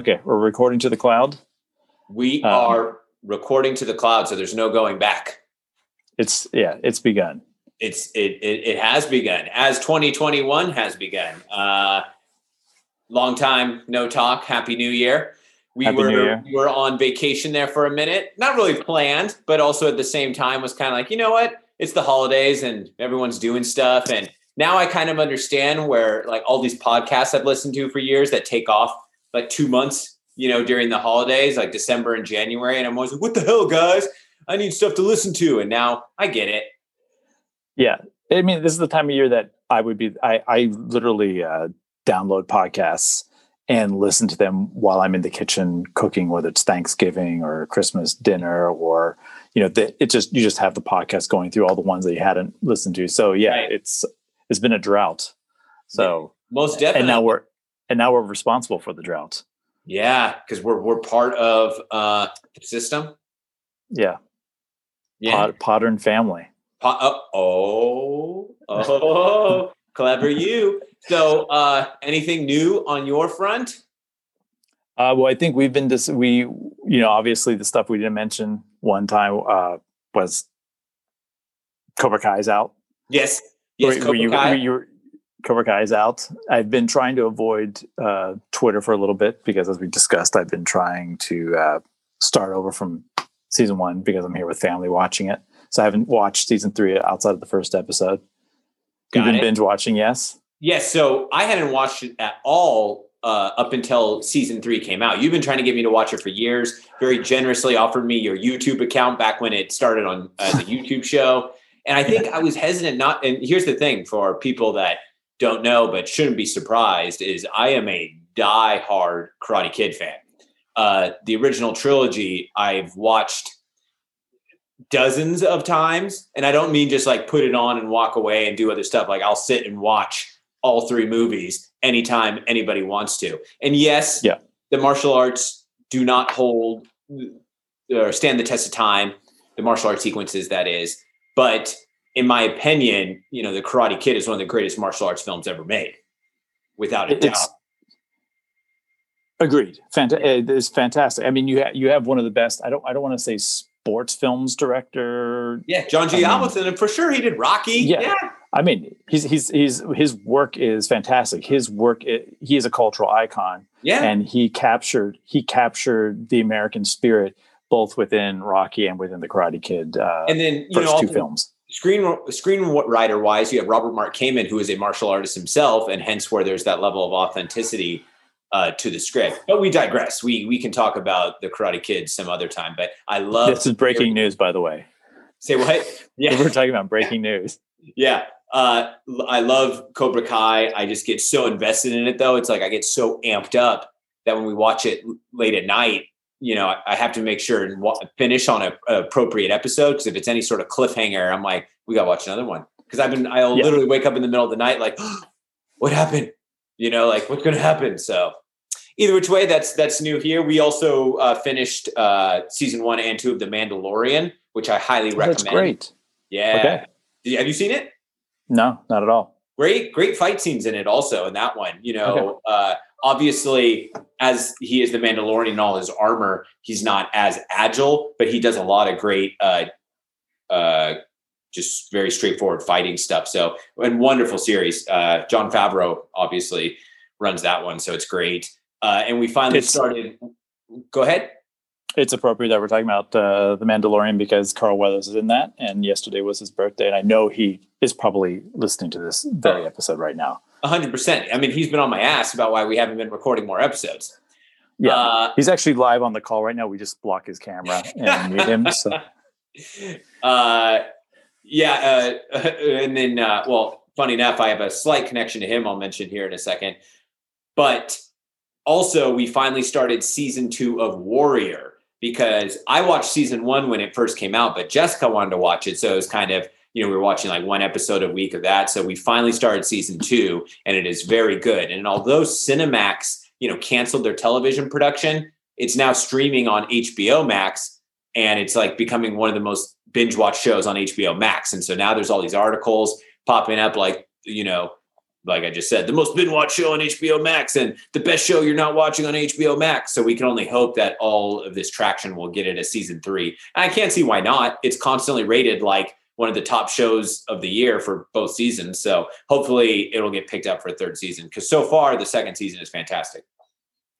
Okay, we're recording to the cloud. We Um, are recording to the cloud, so there's no going back. It's yeah, it's begun. It's it it, it has begun as 2021 has begun. Uh, long time no talk. Happy New Year. We Happy were New Year. we were on vacation there for a minute. Not really planned, but also at the same time was kind of like you know what? It's the holidays and everyone's doing stuff and. Now I kind of understand where like all these podcasts I've listened to for years that take off like two months, you know, during the holidays, like December and January. And I'm always like, what the hell, guys? I need stuff to listen to. And now I get it. Yeah, I mean, this is the time of year that I would be. I I literally uh, download podcasts and listen to them while I'm in the kitchen cooking, whether it's Thanksgiving or Christmas dinner or you know, the, it just you just have the podcast going through all the ones that you hadn't listened to. So yeah, Right. it's it's been a drought. So Most definitely. and now we're and now we're responsible for the drought. yeah, because we're we're part of uh the system. Yeah, Yeah. Pod, Podern family. Po- oh, oh, oh, clever you. So uh anything new on your front? Uh, well, I think we've been dis- we you know obviously the stuff we didn't mention one time uh, was Cobra Kai's out. Yes. Yes, Were- Cobra were you, Kai. were you- Cobra Kai's out. I've been trying to avoid uh, Twitter for a little bit because, as we discussed, I've been trying to uh, start over from season one because I'm here with family watching it. So I haven't watched season three outside of the first episode. You've been it. binge watching, yes? Yes, so I hadn't watched it at all uh, up until season three came out. You've been trying to get me to watch it for years. Very generously offered me your YouTube account back when it started on as a YouTube show, and I think I was hesitant not. And here's the thing for people that don't know but shouldn't be surprised is I am a die-hard Karate Kid fan. Uh, the original trilogy I've watched dozens of times, and I don't mean just like put it on and walk away and do other stuff. Like I'll sit and watch all three movies anytime anybody wants to. And yes, Yeah. the martial arts do not hold or stand the test of time. The martial arts sequences, that is, but in my opinion, you know, the Karate Kid is one of the greatest martial arts films ever made, without a doubt. Agreed. Fanta- it's fantastic. I mean, you ha- you have one of the best. I don't I don't want to say sports films director Yeah, John G. I mean- and for sure he did Rocky. Yeah. yeah. I mean, he's he's he's his work is fantastic. His work, he is a cultural icon, yeah. and he captured he captured the American spirit both within Rocky and within the Karate Kid uh, And then you first know, two films. Screen screenwriter wise, you have Robert Mark Kamen, who is a martial artist himself, and hence where there's that level of authenticity uh, to the script. But we digress. We we can talk about the Karate Kid some other time. But I love This is breaking news, by the way. Say what? Yeah, We're talking about breaking news. yeah. Uh, I love Cobra Kai. I just get so invested in it, though. It's like I get so amped up that when we watch it late at night, you know, I, have to make sure and finish on a, a appropriate episode. Because if it's any sort of cliffhanger, I'm like, we got to watch another one. Because I've been, I'll Yeah. literally wake up in the middle of the night, like, what happened? You know, like what's going to happen? So, either which way, that's that's new here. We also uh, finished uh, season one and two of The Mandalorian, which I highly recommend. That's great. Yeah. Okay. Have you seen it? No, not at all. great great fight scenes in it also in that one you know uh obviously as he is the mandalorian in all his armor he's not as agile but he does a lot of great uh uh just very straightforward fighting stuff. So and wonderful series. Uh Jon Favreau obviously runs that one so it's great. Uh and we finally It's- started go ahead. It's appropriate that we're talking about uh, the Mandalorian because Carl Weathers is in that, and yesterday was his birthday, and I know he is probably listening to this very episode right now. 100% i mean he's been on my ass about why we haven't been recording more episodes Yeah, uh he's actually live on the call right now. We just block his camera and mute him. So uh, yeah, uh, and then uh, well, funny enough, I have a slight connection to him. I'll mention here in a second, but also we finally started season two of Warrior because I watched season one when it first came out, but Jessica wanted to watch it, so it was kind of you know we were watching like one episode a week of that. So we finally started season two, and it is very good. And although Cinemax you know canceled their television production, it's now streaming on HBO Max and it's like becoming one of the most binge watch shows on HBO Max. And so now there's all these articles popping up, like you know, like I just said, the most binge watched show on HBO Max and the best show you're not watching on HBO Max. So we can only hope that all of this traction will get it a season three. And I can't see why not. It's constantly rated like one of the top shows of the year for both seasons. So hopefully it'll get picked up for a third season because so far the second season is fantastic.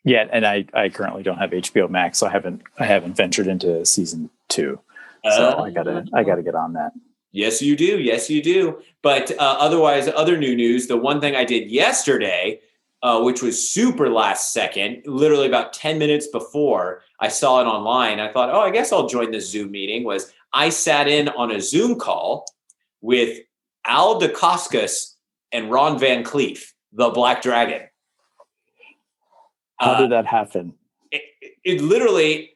Yeah, and I, I currently don't have HBO Max, so I haven't I haven't ventured into season two. So uh, I gotta I gotta get on that. Yes, you do. Yes, you do. But uh, otherwise, other new news. The one thing I did yesterday, uh, which was super last second, literally about 10 minutes before I saw it online, I thought, oh, I guess I'll join this Zoom meeting. Was I sat in on a Zoom call with Al Dacascos and Ron Van Clief, the Black Dragon. How did uh, that happen? It, it literally,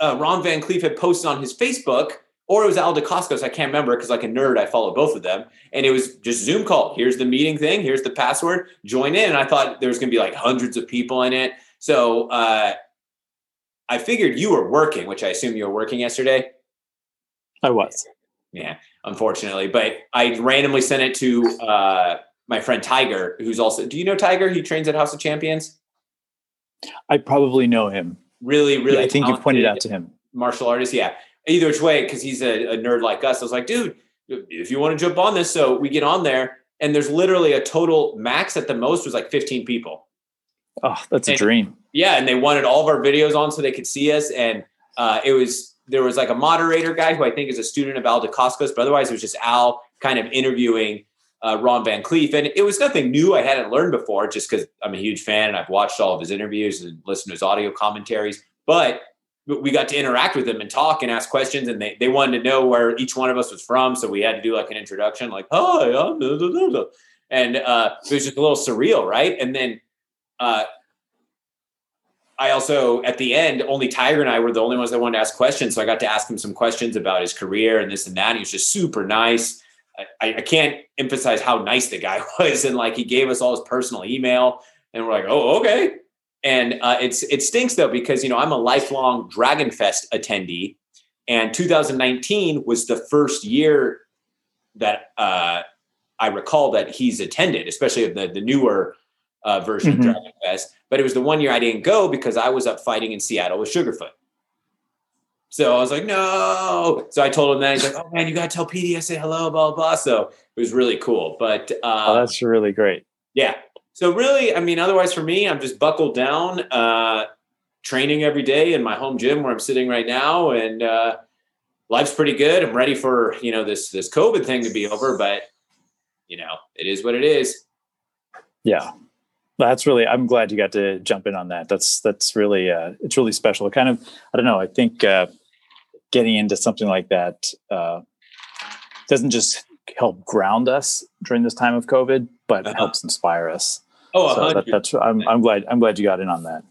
uh, Ron Van Clief had posted on his Facebook or it was Al Dacascos. I can't remember because, like a nerd, I follow both of them. And it was just Zoom call. Here's the meeting thing. Here's the password. Join in. And I thought there was going to be like hundreds of people in it. So uh, I figured you were working, which I assume you were working yesterday. I was. Yeah, unfortunately. But I randomly sent it to uh, my friend Tiger, who's also. Do you know Tiger? He trains at House of Champions. I probably know him. Really, really. Yeah, I think you pointed out to him. Martial artist. Yeah either which way, because he's a, a, nerd like us. I was like, dude, if you want to jump on this, so we get on there, and there's literally a total max at the most was like 15 people. Oh, that's and, a dream. Yeah, and they wanted all of our videos on so they could see us, and uh, it was there was like a moderator guy who I think is a student of Al Dacascos, but otherwise it was just Al kind of interviewing uh, Ron Van Clief, and it was nothing new I hadn't learned before, just because I'm a huge fan and I've watched all of his interviews and listened to his audio commentaries. But we got to interact with them and talk and ask questions and they, they wanted to know where each one of us was from so we had to do like an introduction like hi I'm blah, blah, blah. and uh, it was just a little surreal right? And then uh, i also at the end only tiger and i were the only ones that wanted to ask questions so i got to ask him some questions about his career and this and that and he was just super nice. I, I can't emphasize how nice the guy was and like he gave us all his personal email and we're like oh okay and uh, it's it stinks though because you know I'm a lifelong Dragon Fest attendee, and 2019 was the first year that uh, I recall that he's attended, especially the the newer uh, version mm-hmm. of Dragon Fest. But it was the one year I didn't go because I was up fighting in Seattle with Sugarfoot. So I was like, no. So I told him that he's like, oh man, you gotta tell PD I say hello, blah blah. blah. So it was really cool. But uh, oh, that's really great. Yeah, so really, I mean, otherwise for me, I'm just buckled down, uh, training every day in my home gym where I'm sitting right now, and uh, life's pretty good. I'm ready for you know this this COVID thing to be over, but you know it is what it is. Yeah, that's really. I'm glad you got to jump in on that. That's that's really uh, it's really special. Kind of I don't know. I think uh, getting into something like that uh, doesn't just help ground us during this time of COVID, but uh-huh. helps inspire us. Oh, so that, that's I'm I'm glad I'm glad you got in on that.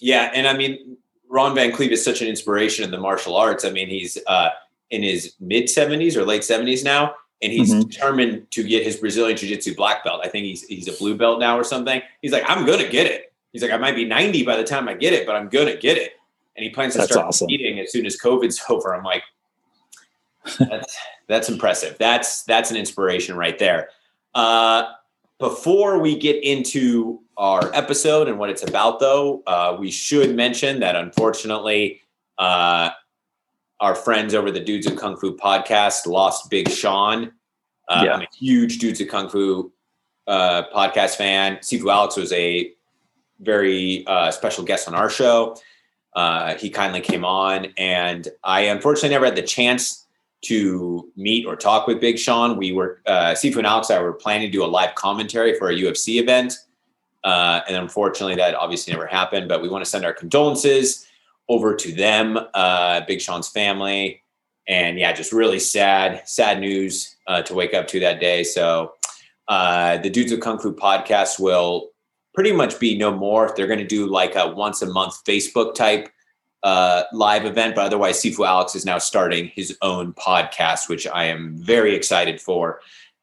Yeah, and I mean Ron Van Clief is such an inspiration in the martial arts. I mean, he's uh, in his mid 70s or late 70s now, and he's mm-hmm. determined to get his Brazilian Jiu Jitsu black belt. I think he's he's a blue belt now or something. He's like, I'm gonna get it. He's like, I might be 90 by the time I get it, but I'm gonna get it. And he plans to that's start awesome. eating as soon as COVID's over. I'm like, that's that's impressive. That's that's an inspiration right there. Uh, before we get into our episode and what it's about, though, uh, we should mention that unfortunately, uh, our friends over the Dudes of Kung Fu podcast lost Big Sean. Uh, yeah. I'm a huge Dudes of Kung Fu uh, podcast fan. Sifu Alex was a very uh, special guest on our show. Uh, he kindly came on, and I unfortunately never had the chance to meet or talk with Big Sean. We were uh, Sifu and Alex. I were planning to do a live commentary for a UFC event, uh, and unfortunately, that obviously never happened. But we want to send our condolences over to them, uh, Big Sean's family, and yeah, just really sad, sad news uh, to wake up to that day. So, uh, the Dudes of Kung Fu podcast will pretty much be no more. They're going to do like a once a month Facebook type uh, live event, but otherwise, Sifu Alex is now starting his own podcast, which I am very excited for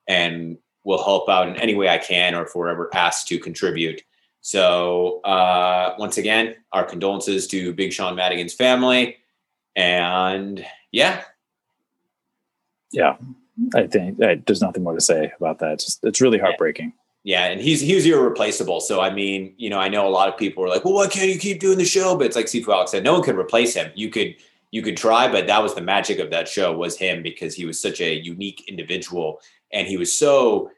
and will help out in any way I can or if we're ever asked to contribute. So, uh, once again, our condolences to Big Sean Madigan's family. And yeah. Yeah. I think I, there's nothing more to say about that. It's, just, it's really heartbreaking. Yeah, and he's he's irreplaceable. So I mean, you know, I know a lot of people were like, "Well, why can't you keep doing the show?" But it's like Sifu Alex said, no one could replace him. You could you could try, but that was the magic of that show was him because he was such a unique individual and he was so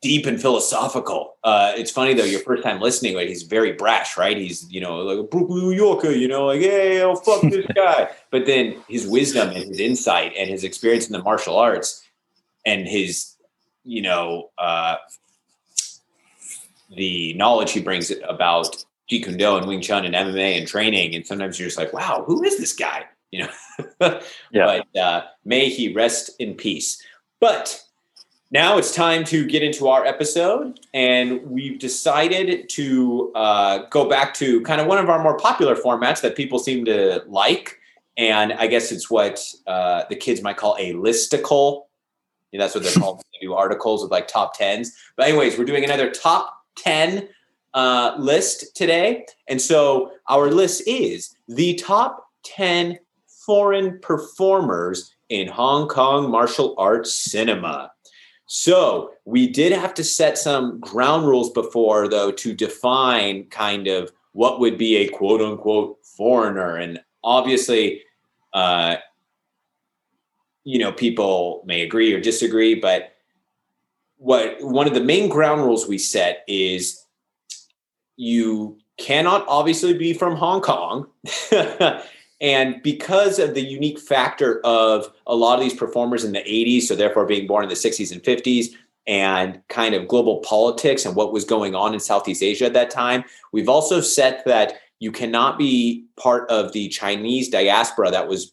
deep and philosophical. Uh, it's funny though, your first time listening, like he's very brash, right? He's you know like a Brooklyn, New Yorker, you know, like hey, oh fuck this guy. But then his wisdom and his insight and his experience in the martial arts and his you know uh, the knowledge he brings about Jeet Kune Do and Wing Chun and MMA and training, and sometimes you're just like, wow, who is this guy? You know. yeah. But uh, may he rest in peace. But now it's time to get into our episode, and we've decided to uh, go back to kind of one of our more popular formats that people seem to like. And I guess it's what uh, the kids might call a listicle. Yeah, that's what they're called. they do articles with like top tens. But anyways, we're doing another top ten uh, list today, and so our list is the top ten foreign performers in Hong Kong martial arts cinema. So we did have to set some ground rules before, though, to define kind of what would be a quote unquote foreigner. And obviously, uh, you know, people may agree or disagree, but what one of the main ground rules we set is you cannot obviously be from Hong Kong. And because of the unique factor of a lot of these performers in the 80s, so therefore being born in the 60s and 50s, and kind of global politics and what was going on in Southeast Asia at that time, we've also set that you cannot be part of the Chinese diaspora that was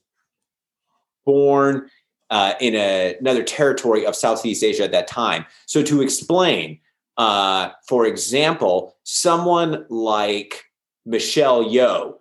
born uh, in a, another territory of Southeast Asia at that time. So, to explain, uh, for example, someone like Michelle Yeoh,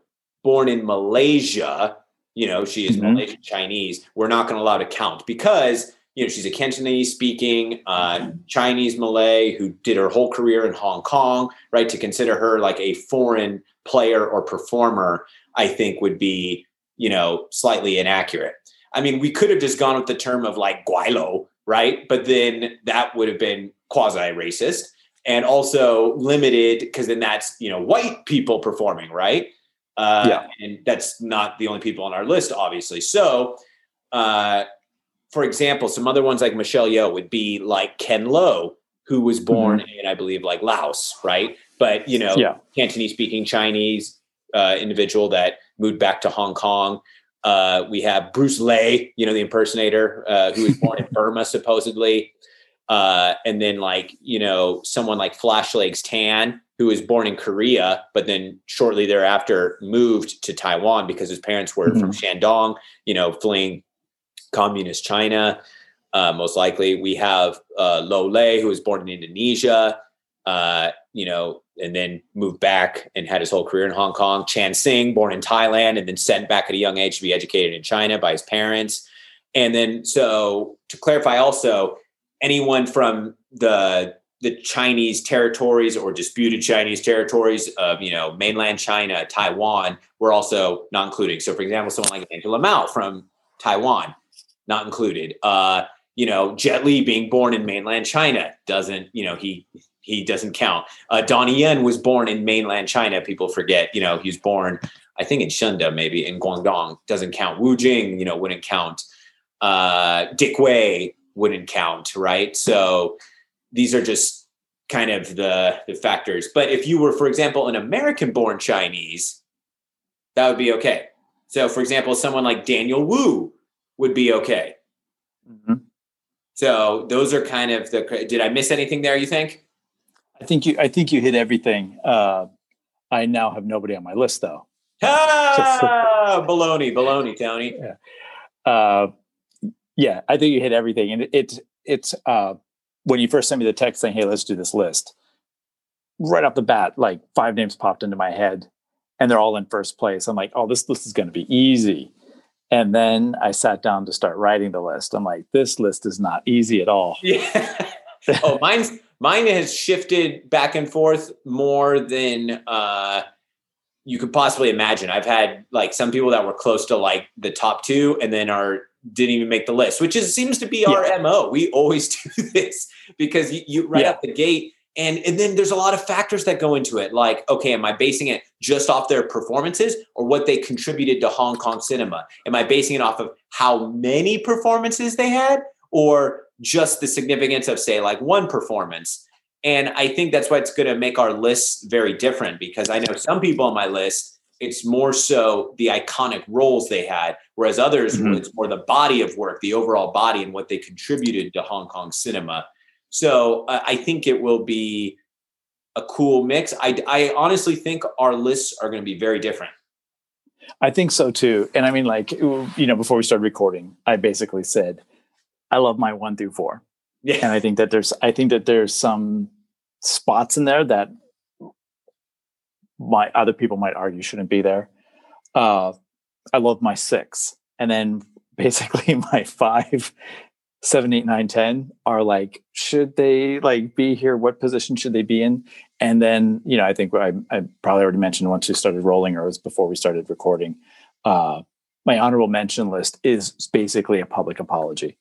born in Malaysia, you know, she is mm-hmm. Malaysian Chinese, we're not going to allow to count because, you know, she's a Cantonese speaking uh, Chinese Malay who did her whole career in Hong Kong, right? To consider her like a foreign player or performer, I think would be, you know, slightly inaccurate. I mean, we could have just gone with the term of like gweilo, right? But then that would have been quasi racist and also limited because then that's, you know, white people performing, right? Uh, yeah. And that's not the only people on our list, obviously. So, uh, for example, some other ones like Michelle Yeoh would be like Ken Lo, who was born mm-hmm. in, I believe, like Laos, right? But, you know, yeah. Cantonese speaking Chinese uh, individual that moved back to Hong Kong. Uh, we have Bruce Lee, you know, the impersonator uh, who was born in Burma, supposedly. Uh, and then, like, you know, someone like Flash Legs Tan, who was born in Korea, but then shortly thereafter moved to Taiwan because his parents were mm-hmm. from Shandong, you know, fleeing communist China. Uh, most likely, we have uh, Lo Lieh, who was born in Indonesia, uh, you know, and then moved back and had his whole career in Hong Kong. Chan Sing, born in Thailand, and then sent back at a young age to be educated in China by his parents. And then, so to clarify, also anyone from the the Chinese territories or disputed Chinese territories of, you know, mainland China, Taiwan, we're also not including. So, for example, someone like Angela Mao from Taiwan, not included. Uh, you know, Jet Li being born in mainland China doesn't, you know, he he doesn't count. Uh, Donnie Yen was born in mainland China. People forget, you know, he was born, I think in Shenda, maybe in Guangdong, doesn't count. Wu Jing, you know, wouldn't count. Uh, Dick Wei wouldn't count, right? So these are just kind of the, the factors. But if you were, for example, an American born Chinese, that would be okay. So, for example, someone like Daniel Wu would be okay. Mm-hmm. So those are kind of the. Did I miss anything there? You think? I think you. I think you hit everything. Uh, I now have nobody on my list, though. Ah, baloney, baloney, Tony. Yeah. Uh, yeah, I think you hit everything, and it, it's it's uh, when you first sent me the text saying, "Hey, let's do this list," right off the bat, like five names popped into my head, and they're all in first place. I'm like, "Oh, this list is going to be easy." And then I sat down to start writing the list. I'm like, "This list is not easy at all." Yeah. oh, mine's mine has shifted back and forth more than uh, you could possibly imagine. I've had like some people that were close to like the top two, and then are didn't even make the list, which is seems to be our mo. We always do this because you, you right yeah. out the gate, and and then there's a lot of factors that go into it. Like, okay, am I basing it just off their performances or what they contributed to Hong Kong cinema? Am I basing it off of how many performances they had, or just the significance of say like one performance? And I think that's why it's going to make our lists very different because I know some people on my list, it's more so the iconic roles they had, whereas others, mm-hmm. it's more the body of work, the overall body, and what they contributed to Hong Kong cinema. So uh, I think it will be a cool mix. I, I honestly think our lists are going to be very different. I think so too. And I mean, like, you know, before we started recording, I basically said, I love my one through four. Yeah. And I think that there's I think that there's some spots in there that my other people might argue shouldn't be there. Uh, I love my six. And then basically my five, seven, eight, nine, ten are like, should they like be here? What position should they be in? And then, you know, I think I, I probably already mentioned once we started rolling or it was before we started recording. Uh, my honorable mention list is basically a public apology.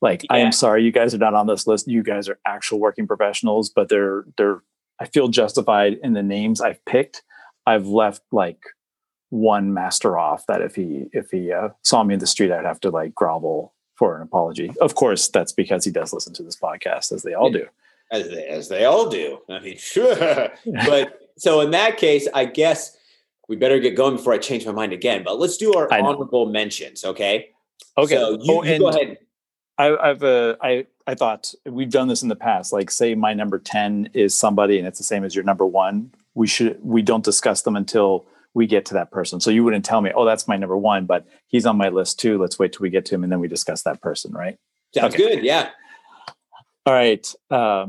Like, yeah. I am sorry, you guys are not on this list. You guys are actual working professionals, but they're they're. I feel justified in the names I've picked. I've left like one master off that if he if he uh, saw me in the street, I'd have to like grovel for an apology. Of course, that's because he does listen to this podcast, as they all do. As they, as they all do. I mean, sure. but so in that case, I guess we better get going before I change my mind again. But let's do our honorable mentions, okay? Okay. So you, oh, you go ahead. I, I've uh, I I thought we've done this in the past. Like, say my number ten is somebody, and it's the same as your number one. We should we don't discuss them until we get to that person. So you wouldn't tell me, oh, that's my number one, but he's on my list too. Let's wait till we get to him, and then we discuss that person, right? Sounds okay. good. Yeah. All right. Uh,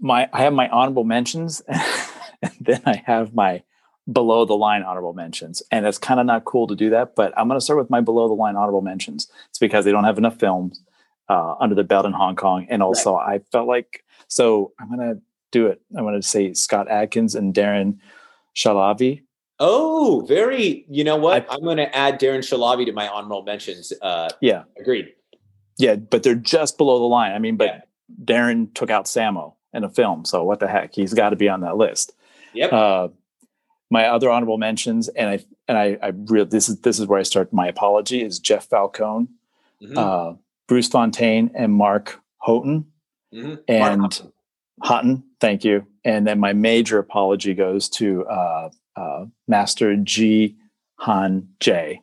my I have my honorable mentions, and then I have my below the line honorable mentions. And it's kind of not cool to do that, but I'm going to start with my below the line honorable mentions. It's because they don't have enough films uh, under the belt in Hong Kong. And also, right. I felt like, so I'm going to do it. I'm going to say Scott Adkins and Darren Shahlavi. Oh, very, you know what? I, am going to add Darren Shahlavi to my honorable mentions. Uh, yeah. Agreed. Yeah, but they're just below the line. I mean, but yeah. Darren took out Sammo in a film. So what the heck? He's got to be on that list. Yep. Uh, my other honorable mentions, and I and I, I really this is this is where I start my apology is Jeff Falcon, mm-hmm. uh, Bruce Fontaine, and Mark Houghton, mm-hmm. and Mark Houghton. Thank you. And then my major apology goes to uh, uh, Master Ji Han Jae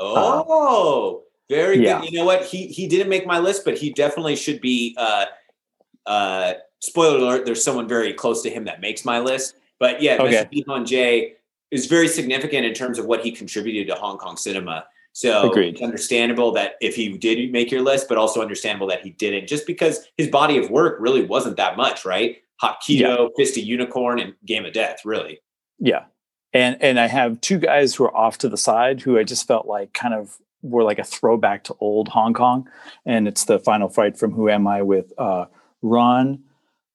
Oh, very yeah. good. You know what? He he didn't make my list, but he definitely should be. Uh, uh, spoiler alert: There's someone very close to him that makes my list. But yeah, okay. Mr. Ji Han Jae is very significant in terms of what he contributed to Hong Kong cinema. So Agreed. it's understandable that if he did make your list, but also understandable that he didn't, just because his body of work really wasn't that much, right? Hapkido, yeah. Fist of Unicorn, and Game of Death, really. Yeah. And and I have two guys who are off to the side who I just felt like kind of were like a throwback to old Hong Kong. And it's the final fight from Who Am I with uh Ron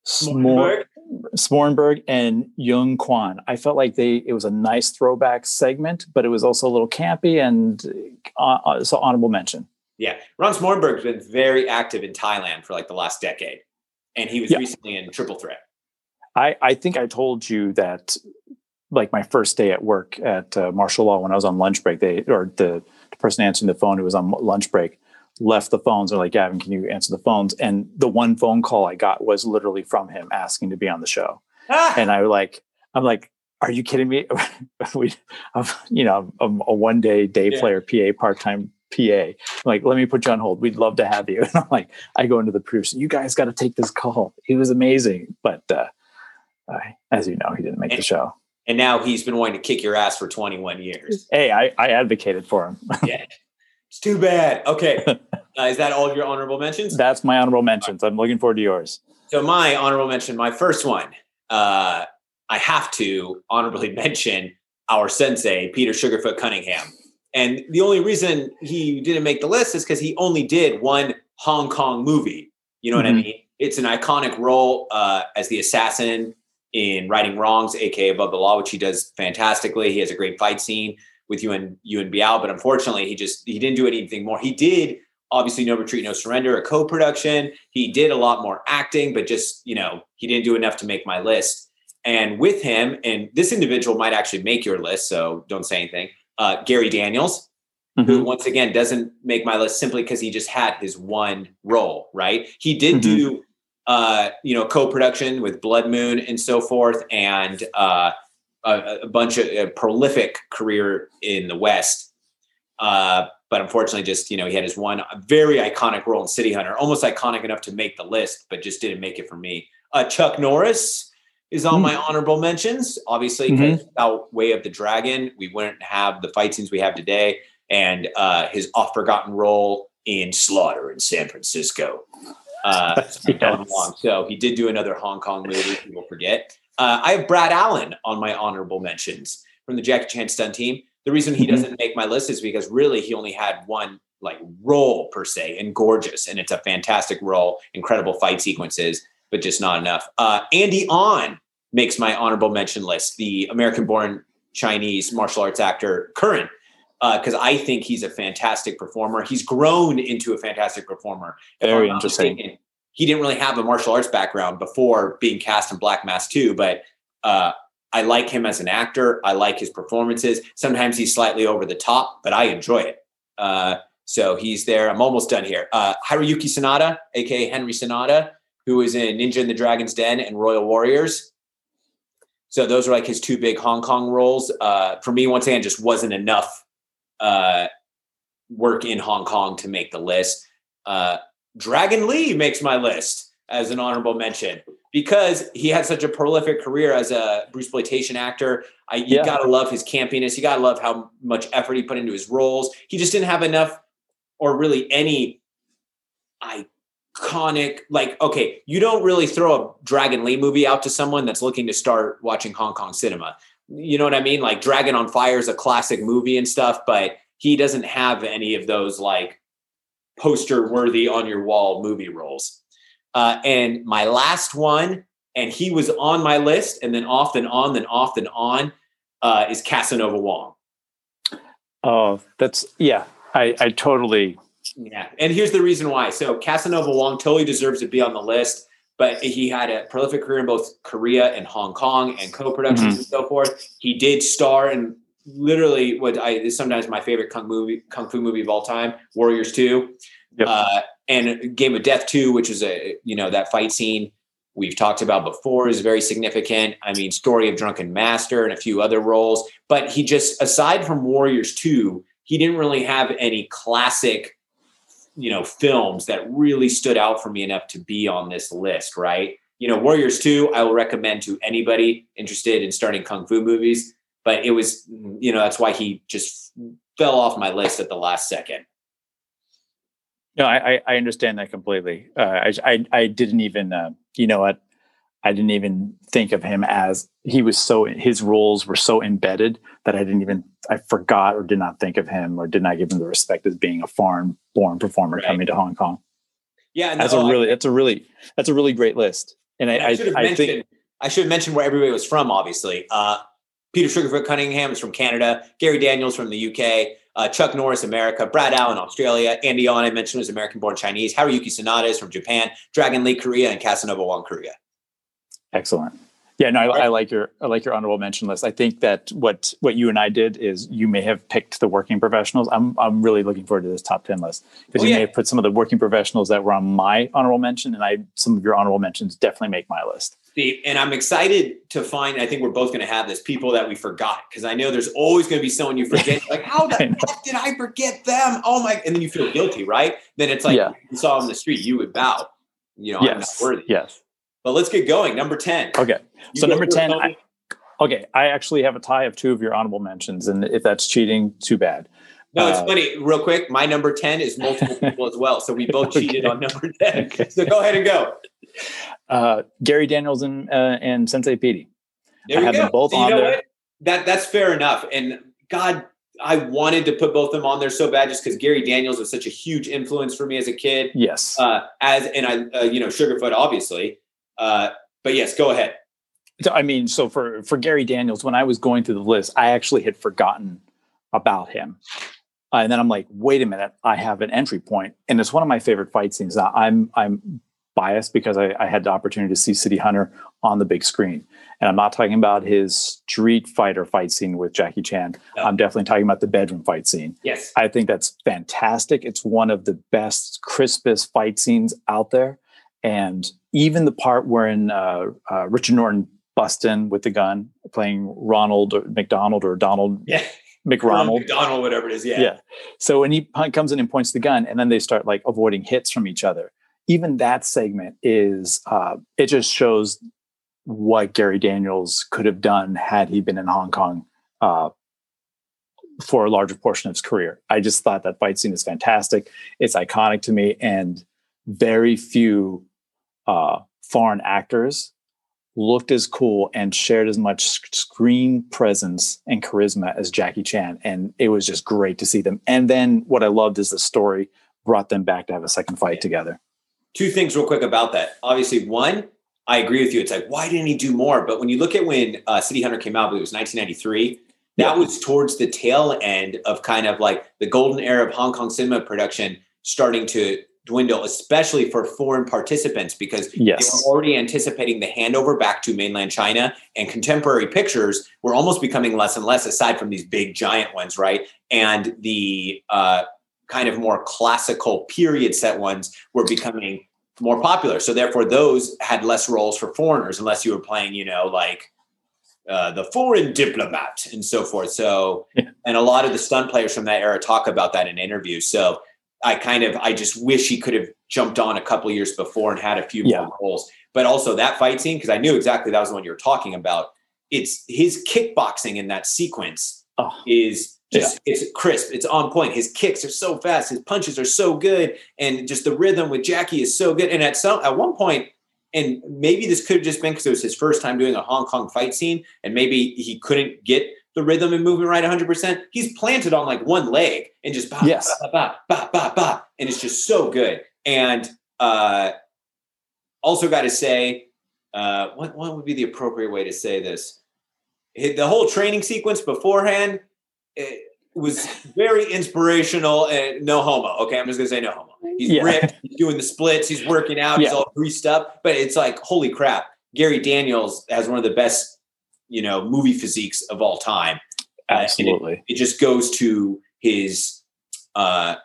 Smor- Smoorenburg and Jung Kwan. I felt like they it was a nice throwback segment, but it was also a little campy and uh, uh so honorable mention. Yeah, Ron Smoorenburg's been very active in Thailand for like the last decade, and he was yeah. recently in Triple Threat. I I think I told you that like my first day at work at uh, martial law when I was on lunch break, they or the, the person answering the phone who was on lunch break left the phones. They're like, Gavin, can you answer the phones? And the one phone call I got was literally from him asking to be on the show. Ah! And I like, I'm like, are you kidding me? we, I'm, you know, I'm a one day day yeah. player, PA, part time PA. I'm like, let me put you on hold. We'd love to have you. And I'm like, I go into the producer, you guys got to take this call. He was amazing. But uh, as you know, he didn't make the show. And now he's been wanting to kick your ass for 21 years. Hey, I, I advocated for him. yeah. It's too bad. Okay. Uh, is that all of your honorable mentions? That's my honorable mentions. I'm looking forward to yours. So my honorable mention, my first one, uh, I have to honorably mention our sensei, Peter Sugarfoot Cunningham. And the only reason he didn't make the list is because he only did one Hong Kong movie. You know mm-hmm. what I mm-hmm. mean? It's an iconic role uh, as the assassin in Righting Wrongs, aka Above the Law, which he does fantastically. He has a great fight scene. with you and you and Biao, but unfortunately, he just he didn't do anything more. He did obviously No Retreat, No Surrender, a co-production. He did a lot more acting, but just you know he didn't do enough to make my list. And with him, and this individual might actually make your list, so don't say anything. Uh, Gary Daniels, mm-hmm. who once again doesn't make my list simply because he just had his one role, right? He did mm-hmm. do uh, you know, co-production with Blood Moon and so forth, and uh, a, a, bunch of a prolific career in the West. Uh, but unfortunately, just you know, he had his one very iconic role in City Hunter, almost iconic enough to make the list, but just didn't make it for me. Uh, Chuck Norris is on mm. my honorable mentions, obviously, because mm-hmm. without Way of the Dragon, we wouldn't have the fight scenes we have today, and uh, his oft-forgotten role in Slaughter in San Francisco. Uh, yes. So he did do another Hong Kong movie. People forget. Uh, I have Brad Allan on my honorable mentions from the Jackie Chan stunt team. The reason he mm-hmm. doesn't make my list is because really he only had one like role per se and gorgeous, and it's a fantastic role, incredible fight sequences, but just not enough. Uh, Andy On makes my honorable mention list. The American-born Chinese martial arts actor, current because uh, I think he's a fantastic performer. He's grown into a fantastic performer. Very interesting. Mistaken. He didn't really have a martial arts background before being cast in Black Mask 2, but uh, I like him as an actor. I like his performances. Sometimes he's slightly over the top, but I enjoy it. Uh, so he's there. I'm almost done here. Uh, Hiroyuki Sanada, aka Henry Sanada, who is in Ninja in the Dragon's Den and Royal Warriors. So those are like his two big Hong Kong roles. Uh, for me, once again, just wasn't enough uh, work in Hong Kong to make the list. Uh, Dragon Lee makes my list as an honorable mention because he had such a prolific career as a Bruce exploitation actor. I, you yeah. gotta love his campiness. You gotta love how much effort he put into his roles. He just didn't have enough, or really any iconic. Like, okay, you don't really throw a Dragon Lee movie out to someone that's looking to start watching Hong Kong cinema. You know what I mean? Like Dragon on Fire is a classic movie and stuff, but he doesn't have any of those like poster worthy on your wall movie roles. Uh, and my last one, and he was on my list, and then off and on, then off and on, uh, is Casanova Wong. Oh, that's yeah. I I totally yeah. And here's the reason why. So Casanova Wong totally deserves to be on the list but he had a prolific career in both Korea and Hong Kong and co-productions mm-hmm. and so forth. He did star in literally what I is sometimes my favorite kung movie, kung fu movie of all time, Warriors Two, yep. uh, and Game of Death Two, which is a you know that fight scene we've talked about before is very significant. I mean, Story of Drunken Master and a few other roles, but he just aside from Warriors Two, he didn't really have any classic you know films that really stood out for me enough to be on this list right? You know warriors 2 i will recommend to anybody interested in starting kung fu movies but it was you know that's why he just fell off my list at the last second. No i i understand that completely. Uh, I, I i didn't even uh, you know what I didn't even think of him as he was so his roles were so embedded that I didn't even I forgot or did not think of him or did not give him the respect as being a foreign born performer right. coming to Hong Kong. Yeah, that's a really that's a really that's a really great list. And, and I, I, should have I, mentioned think, I should have mentioned where everybody was from. Obviously, uh, Peter Sugarfoot Cunningham is from Canada. Gary Daniels from the UK. Uh, Chuck Norris, America. Brad Allan, Australia. Andy On, I mentioned, was American-born Chinese. Haruki Sanada is from Japan. Dragon Lee, Korea, and Casanova Wong, Korea. Excellent. Yeah, no, I, I, like your I like your honorable mention list. I think that what what you and I did is you may have picked the working professionals. I'm I'm really looking forward to this top ten list because oh, you yeah. may have put some of the working professionals that were on my honorable mention, and I some of your honorable mentions definitely make my list. And I'm excited to find. I think we're both going to have this people that we forgot because I know there's always going to be someone you forget. like, how the heck did I forget them? Oh my! And then you feel guilty, right? Then it's like yeah. you saw them on the street, you would bow. You know, yes. I'm not worthy. Yes. But let's get going. Number 10. Okay. You so number 10, I, okay. I actually have a tie of two of your honorable mentions. And if that's cheating, too bad. No, it's uh, funny. Real quick, my number 10 is multiple people as well. So we both okay. cheated on number 10. Okay. So go ahead and go. Uh, Gary Daniels and, uh, and Sensei Petey. There I have go. them both so on there. What? That, that's fair enough. And God, I wanted to put both of them on there so bad just because Gary Daniels was such a huge influence for me as a kid. Yes. Uh, as and I, uh, you know, Sugarfoot obviously, uh, but yes, go ahead. I mean, so for for Gary Daniels, when I was going through the list, I actually had forgotten about him. Uh, and then I'm like, wait a minute, I have an entry point, and it's one of my favorite fight scenes. Now, I'm I'm biased because I, I, had the opportunity to see City Hunter on the big screen. And I'm not talking about his street fighter fight scene with Jackie Chan. No. I'm definitely talking about the bedroom fight scene. Yes. I think that's fantastic. It's one of the best, crispest fight scenes out there. And even the part wherein uh, uh, Richard Norton busts in with the gun, playing Ronald or McDonald or Donald yeah. McRonald. McDonald, whatever it is. Yeah. Yeah. So when he comes in and points the gun, and then they start like avoiding hits from each other even that segment is uh, it just shows what Gary Daniels could have done had he been in Hong Kong uh, for a larger portion of his career. I just thought that fight scene is fantastic. It's iconic to me, and very few uh, foreign actors looked as cool and shared as much screen presence and charisma as Jackie Chan. And it was just great to see them. And then what I loved is the story brought them back to have a second fight together two things real quick about that. Obviously, one, I agree with you. It's like, why didn't he do more? But when you look at when uh, City Hunter came out, believe it was 1993. That yeah. was towards the tail end of kind of like the golden era of Hong Kong cinema production starting to dwindle, especially for foreign participants, because yes. they were already anticipating the handover back to mainland China and contemporary pictures were almost becoming less and less aside from these big giant ones, right? And the uh, kind of more classical period set ones were becoming more popular. So therefore, those had less roles for foreigners, unless you were playing, you know, like uh, the foreign diplomat and so forth. So, yeah. and a lot of the stunt players from that era talk about that in interviews. So, I kind of, I just wish he could have jumped on a couple years before and had a few yeah. more roles. But also that fight scene, because I knew exactly that was the one you were talking about. It's his kickboxing in that sequence oh. is just yeah. it's crisp. It's on point. His kicks are so fast. His punches are so good, and just the rhythm with Jackie is so good. And at some at one point, and maybe this could have just been because it was his first time doing a Hong Kong fight scene, and maybe he couldn't get the rhythm and movement right 100. percent He's planted on like one leg and just bah, yes. bah, bah, bah, bah, bah, and it's just so good. And uh, also got to say, uh, what what would be the appropriate way to say this? The whole training sequence beforehand it was very inspirational and no homo. Okay, I'm just gonna say no homo. He's yeah. ripped, he's doing the splits, he's working out, yeah. he's all greased up. But it's like, holy crap, Gary Daniels has one of the best, you know, movie physiques of all time. Absolutely. Uh, it, it, just goes to his uh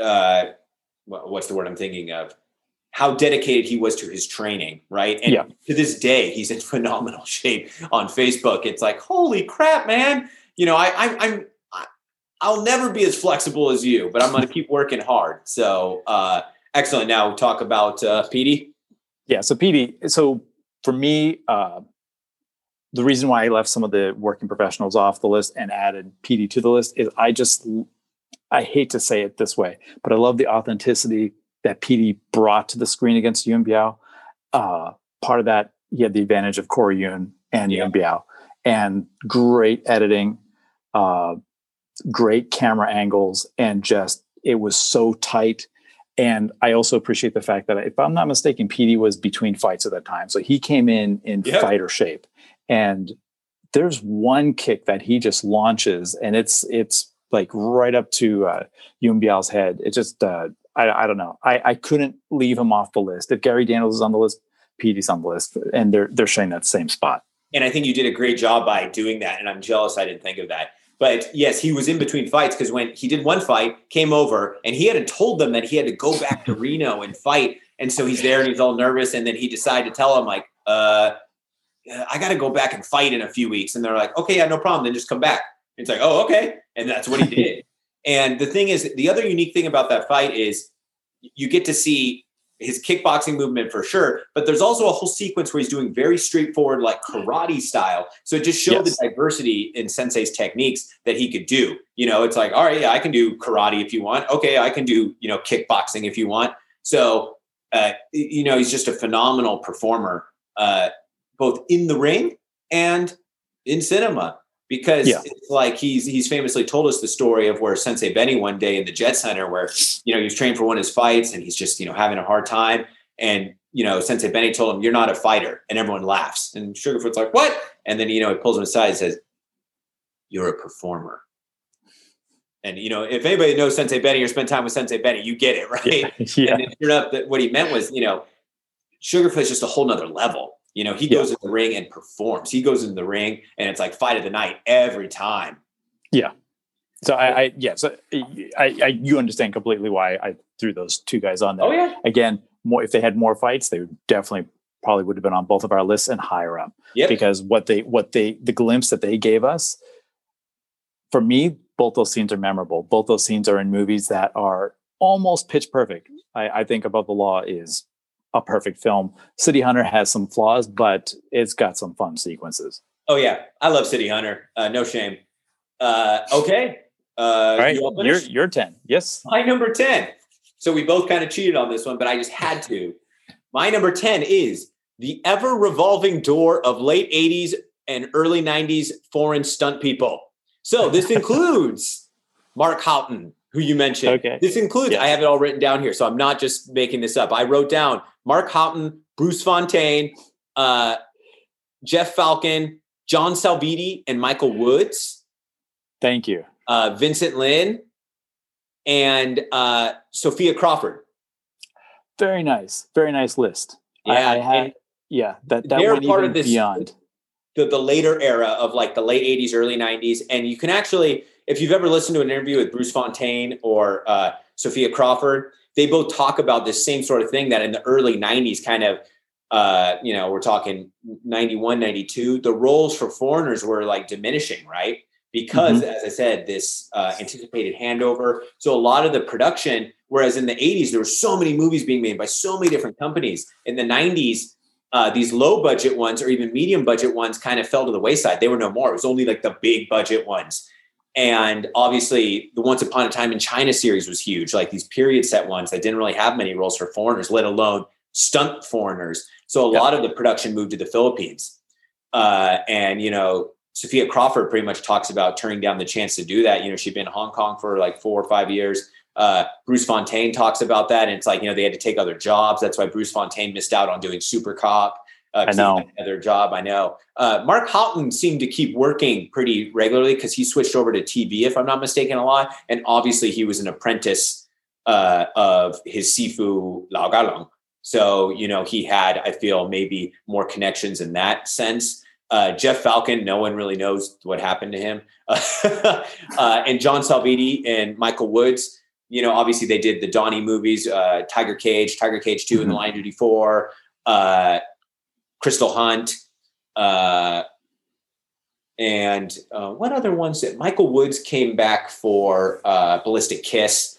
uh what's the word I'm thinking of? How dedicated he was to his training, right? And yeah. to this day, he's in phenomenal shape on Facebook. It's like, holy crap, man you know, I, I I'm I'll never be as flexible as you, but I'm going to keep working hard. So uh, excellent. Now we'll talk about uh, PD. Yeah. So PD. So for me, uh, the reason why I left some of the working professionals off the list and added PD to the list is I just I hate to say it this way, but I love the authenticity that PD brought to the screen against Yuen Biao. Uh, part of that, he had the advantage of Corey Yuen and yeah. Yuen Biao, and great editing, uh, great camera angles, and just it was so tight. And I also appreciate the fact that, if I'm not mistaken, PD was between fights at that time, so he came in in yep. fighter shape. And there's one kick that he just launches, and it's it's like right up to uh, head. It just uh, I, I don't know. I, I couldn't leave him off the list. If Gary Daniels is on the list, PD's on the list, and they're they're sharing that same spot. And I think you did a great job by doing that. And I'm jealous I didn't think of that. But yes, he was in between fights because when he did one fight, came over, and he hadn't told them that he had to go back to Reno and fight. And so he's there and he's all nervous. And then he decided to tell him, like, uh, I got to go back and fight in a few weeks. And they're like, okay, yeah, no problem. Then just come back. And it's like, oh, okay. And that's what he did. and the thing is, the other unique thing about that fight is you get to see his kickboxing movement for sure, but there's also a whole sequence where he's doing very straightforward, like karate style. So it just showed yes. the diversity in Sensei's techniques that he could do. You know, it's like, all right, yeah, I can do karate if you want. Okay, I can do, you know, kickboxing if you want. So, uh, you know, he's just a phenomenal performer, uh, both in the ring and in cinema because yeah. it's like he's he's famously told us the story of where Sensei Benny one day in the Jet Center where you know he was trained for one of his fights and he's just you know having a hard time and you know Sensei Benny told him you're not a fighter and everyone laughs and Sugarfoot's like what and then you know he pulls him aside and says you're a performer. And you know, if anybody knows Sensei Benny or spent time with Sensei Benny, you get it, right? Yeah. yeah. And it turned up that what he meant was, you know, Sugarfoot is just a whole nother level. You know, he goes in the ring and performs. He goes in the ring and it's like fight of the night every time. Yeah. So I, I yeah, so I, I, you understand completely why I threw those two guys on there. Oh yeah. Again, more if they had more fights, they would definitely probably would have been on both of our lists and higher up. Yep. Because what they what they the glimpse that they gave us, for me, both those scenes are memorable. Both those scenes are in movies that are almost pitch perfect. I, I think Above the Law is a perfect film. City Hunter has some flaws, but it's got some fun sequences. Oh yeah, I love City Hunter. Uh, no shame. Uh, okay. Uh, All right, you all you're you're ten. Yes. My number 10. So we both kind of cheated on this one, but I just had to. My number 10 is the ever revolving door of late 80s and early 90s foreign stunt people. So this includes Mark Houghton, who you mentioned. Okay. This includes, Yes. I have it all written down here. So I'm not just making this up. I wrote down Mark Houghton, Bruce Fontaine, uh, Jeff Falcon, John Salvitti, and Michael Woods Thank you. uh, Vincent Lyn, and uh, Sophia Crawford. Very nice. Very nice list. Yeah, I, had, yeah. That that they're went part even of this- beyond. the, the later era of like the late 80s, early 90s. And you can actually, if you've ever listened to an interview with Bruce Fontaine or uh, Sophia Crawford, they both talk about this same sort of thing that in the early 90s, kind of, uh, you know, we're talking 91, 92, the roles for foreigners were like diminishing, right? Because, as I said, this uh, anticipated handover. So a lot of the production, whereas in the 80s, there were so many movies being made by so many different companies. In the 90s, uh, these low budget ones or even medium budget ones kind of fell to the wayside. They were no more. It was only like the big budget ones. And obviously, the Once Upon a Time in China series was huge, like these period set ones that didn't really have many roles for foreigners, let alone stunt foreigners. So a Yep. lot of the production moved to the Philippines. Uh, and, you know, Sophia Crawford pretty much talks about turning down the chance to do that. You know, she'd been in Hong Kong for like four or five years. Uh, Bruce Fontaine talks about that. And it's like, you know, they had to take other jobs. That's why Bruce Fontaine missed out on doing Super Cop. Uh, he know. Another job, I know. Uh, Mark Houghton seemed to keep working pretty regularly because he switched over to TV, if I'm not mistaken, a lot. And obviously, he was an apprentice uh, of his Sifu Lau Kar-leung. So, you know, he had, I feel, maybe more connections in that sense. Uh, Jeff Falcon, no one really knows what happened to him. uh, and John Salvitti and Michael Woods, you know, obviously they did the Donnie movies, uh, Tiger Cage, Tiger Cage 2 and The Line of Duty 4, uh, Crystal Hunt, uh, and uh, what other ones that Michael Woods came back for uh, Ballistic Kiss,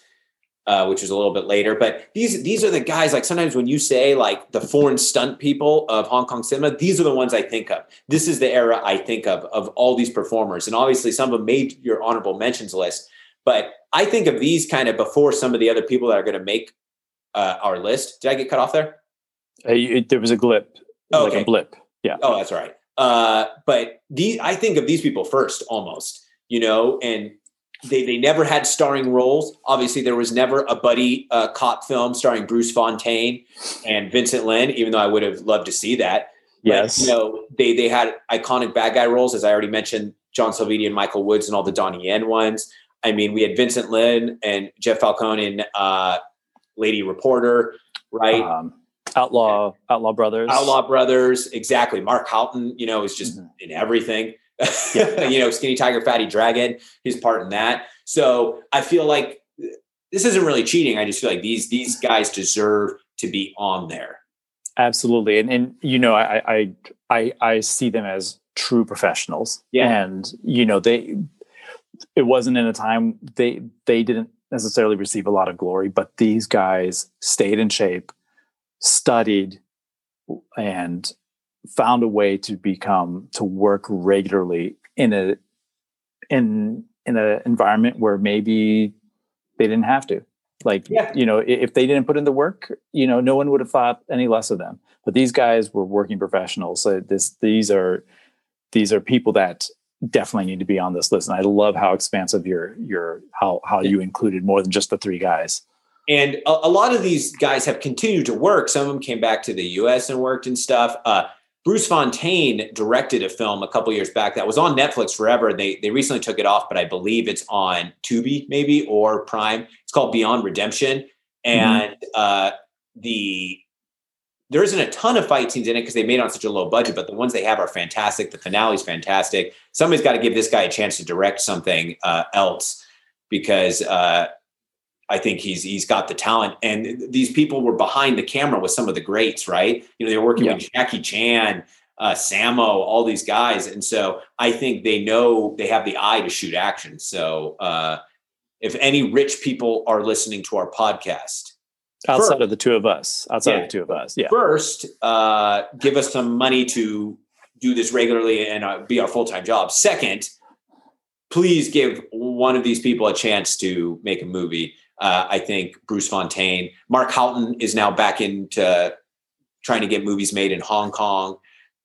uh, which was a little bit later. But these these are the guys. Like sometimes when you say like the foreign stunt people of Hong Kong cinema, these are the ones I think of. This is the era I think of of all these performers, and obviously some of them made your honorable mentions list. But I think of these kind of before some of the other people that are going to make uh, our list. Did I get cut off there? You- there was a glip, like Okay. a blip. Yeah. Oh, that's right. Uh, but these, I think of these people first, almost, you know, and they they never had starring roles. Obviously, there was never a buddy uh, cop film starring Bruce Fontaine and Vincent Lyn, even though I would have loved to see that. But, Yes. you know, they they had iconic bad guy roles, as I already mentioned, John Salvitti and Michael Woods and all the Donnie Yen ones. I mean, we had Vincent Lyn and Jeff Falcon in uh, Lady Reporter, right? Um, Outlaw, Outlaw Brothers. Outlaw Brothers, exactly. Mark Houghton, you know, is just Mhm. in everything. you know, Skinny Tiger, Fatty Dragon, his part in that. So I feel like this isn't really cheating. I just feel like these these guys deserve to be on there. Absolutely, and and you know, I I I I see them as true professionals. Yeah. and you know, they it wasn't in a time they they didn't necessarily receive a lot of glory, but these guys stayed in shape, studied, and found a way to become to work regularly in a in in an environment where maybe they didn't have to. Like Yeah. you know if they didn't put in the work you know no one would have thought any less of them. But these guys were working professionals. So this these are these are people that definitely need to be on this list. And i love how expansive your your how how you included more than just the three guys And a, a lot of these guys have continued to work. Some of them came back to the U.S. and worked and stuff. Uh, Bruce Fontaine directed a film a couple years back that was on Netflix forever. They they recently took it off, but I believe it's on Tubi maybe or Prime. It's called Beyond Redemption, mm-hmm. and mm-hmm. uh, the there isn't a ton of fight scenes in it because they made it on such a low budget, but the ones they have are fantastic. The finale is fantastic. Somebody's got to give this guy a chance to direct something uh, else because uh, I think he's he's got the talent. And these people were behind the camera with some of the greats, right? You know, they were working yeah. with Jackie Chan, uh, Sammo, all these guys, and so I think they know they have the eye to shoot action. So uh, if any rich people are listening to our podcast, outside first, of the two of us, outside yeah, of the two of us, yeah. First, uh, give us some money to do this regularly and uh, be our full time job. Second, please give one of these people a chance to make a movie. Uh, I think Bruce Fontaine, Mark Houghton is now back into trying to get movies made in Hong Kong.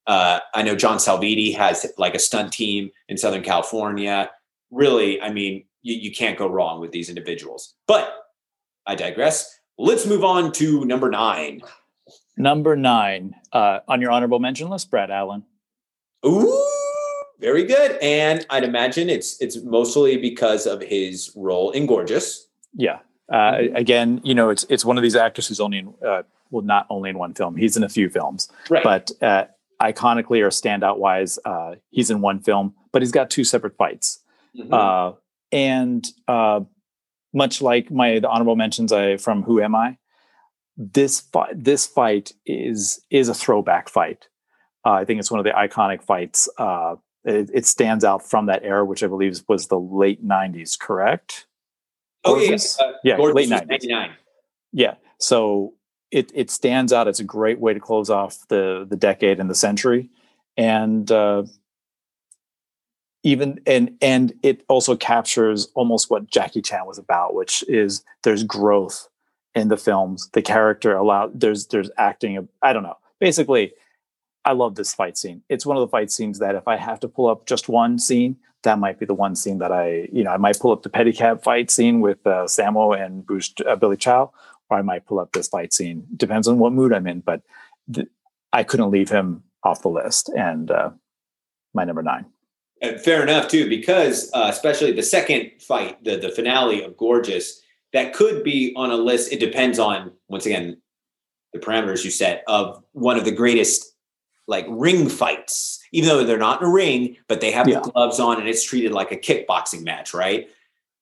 Uh, I know John Salvitti has like a stunt team in Southern California. Really, I mean, you, you can't go wrong with these individuals. But I digress. Let's move on to number nine. Number nine uh, on your honorable mention list, Brad Allan. Ooh, very good. And I'd imagine it's it's mostly because of his role in Gorgeous. Yeah. Uh, mm-hmm. Again, you know, it's it's one of these actors who's only in, uh, well, not only in one film. He's in a few films, right. but uh, iconically or standout wise, uh, he's in one film, but he's got two separate fights. Mm-hmm. Uh, and uh, much like my the honorable mentions I from Who Am I, this fight this fight is is a throwback fight. I think it's one of the iconic fights. It, it stands out from that era, which I believe was the late '90s. Correct? Oh yes, uh, yeah, late nineties. Yeah, so it it stands out. It's a great way to close off the the decade and the century, and uh, even and and it also captures almost what Jackie Chan was about, which is there's growth in the films. The character allowed there's there's acting. I don't know. Basically, I love this fight scene. It's one of the fight scenes that if I have to pull up just one scene, that might be the one scene that I, you know, I might pull up the pedicab fight scene with uh, Sammo and Bruce uh, Billy Chow, or I might pull up this fight scene. Depends on what mood I'm in, but th- I couldn't leave him off the list. And uh, my number nine. And fair enough too, because uh, especially the second fight, the the finale of Gorgeous, that could be on a list. It depends on once again the parameters you set of one of the greatest like ring fights, even though they're not in a ring, but they have yeah. the gloves on and it's treated like a kickboxing match, right?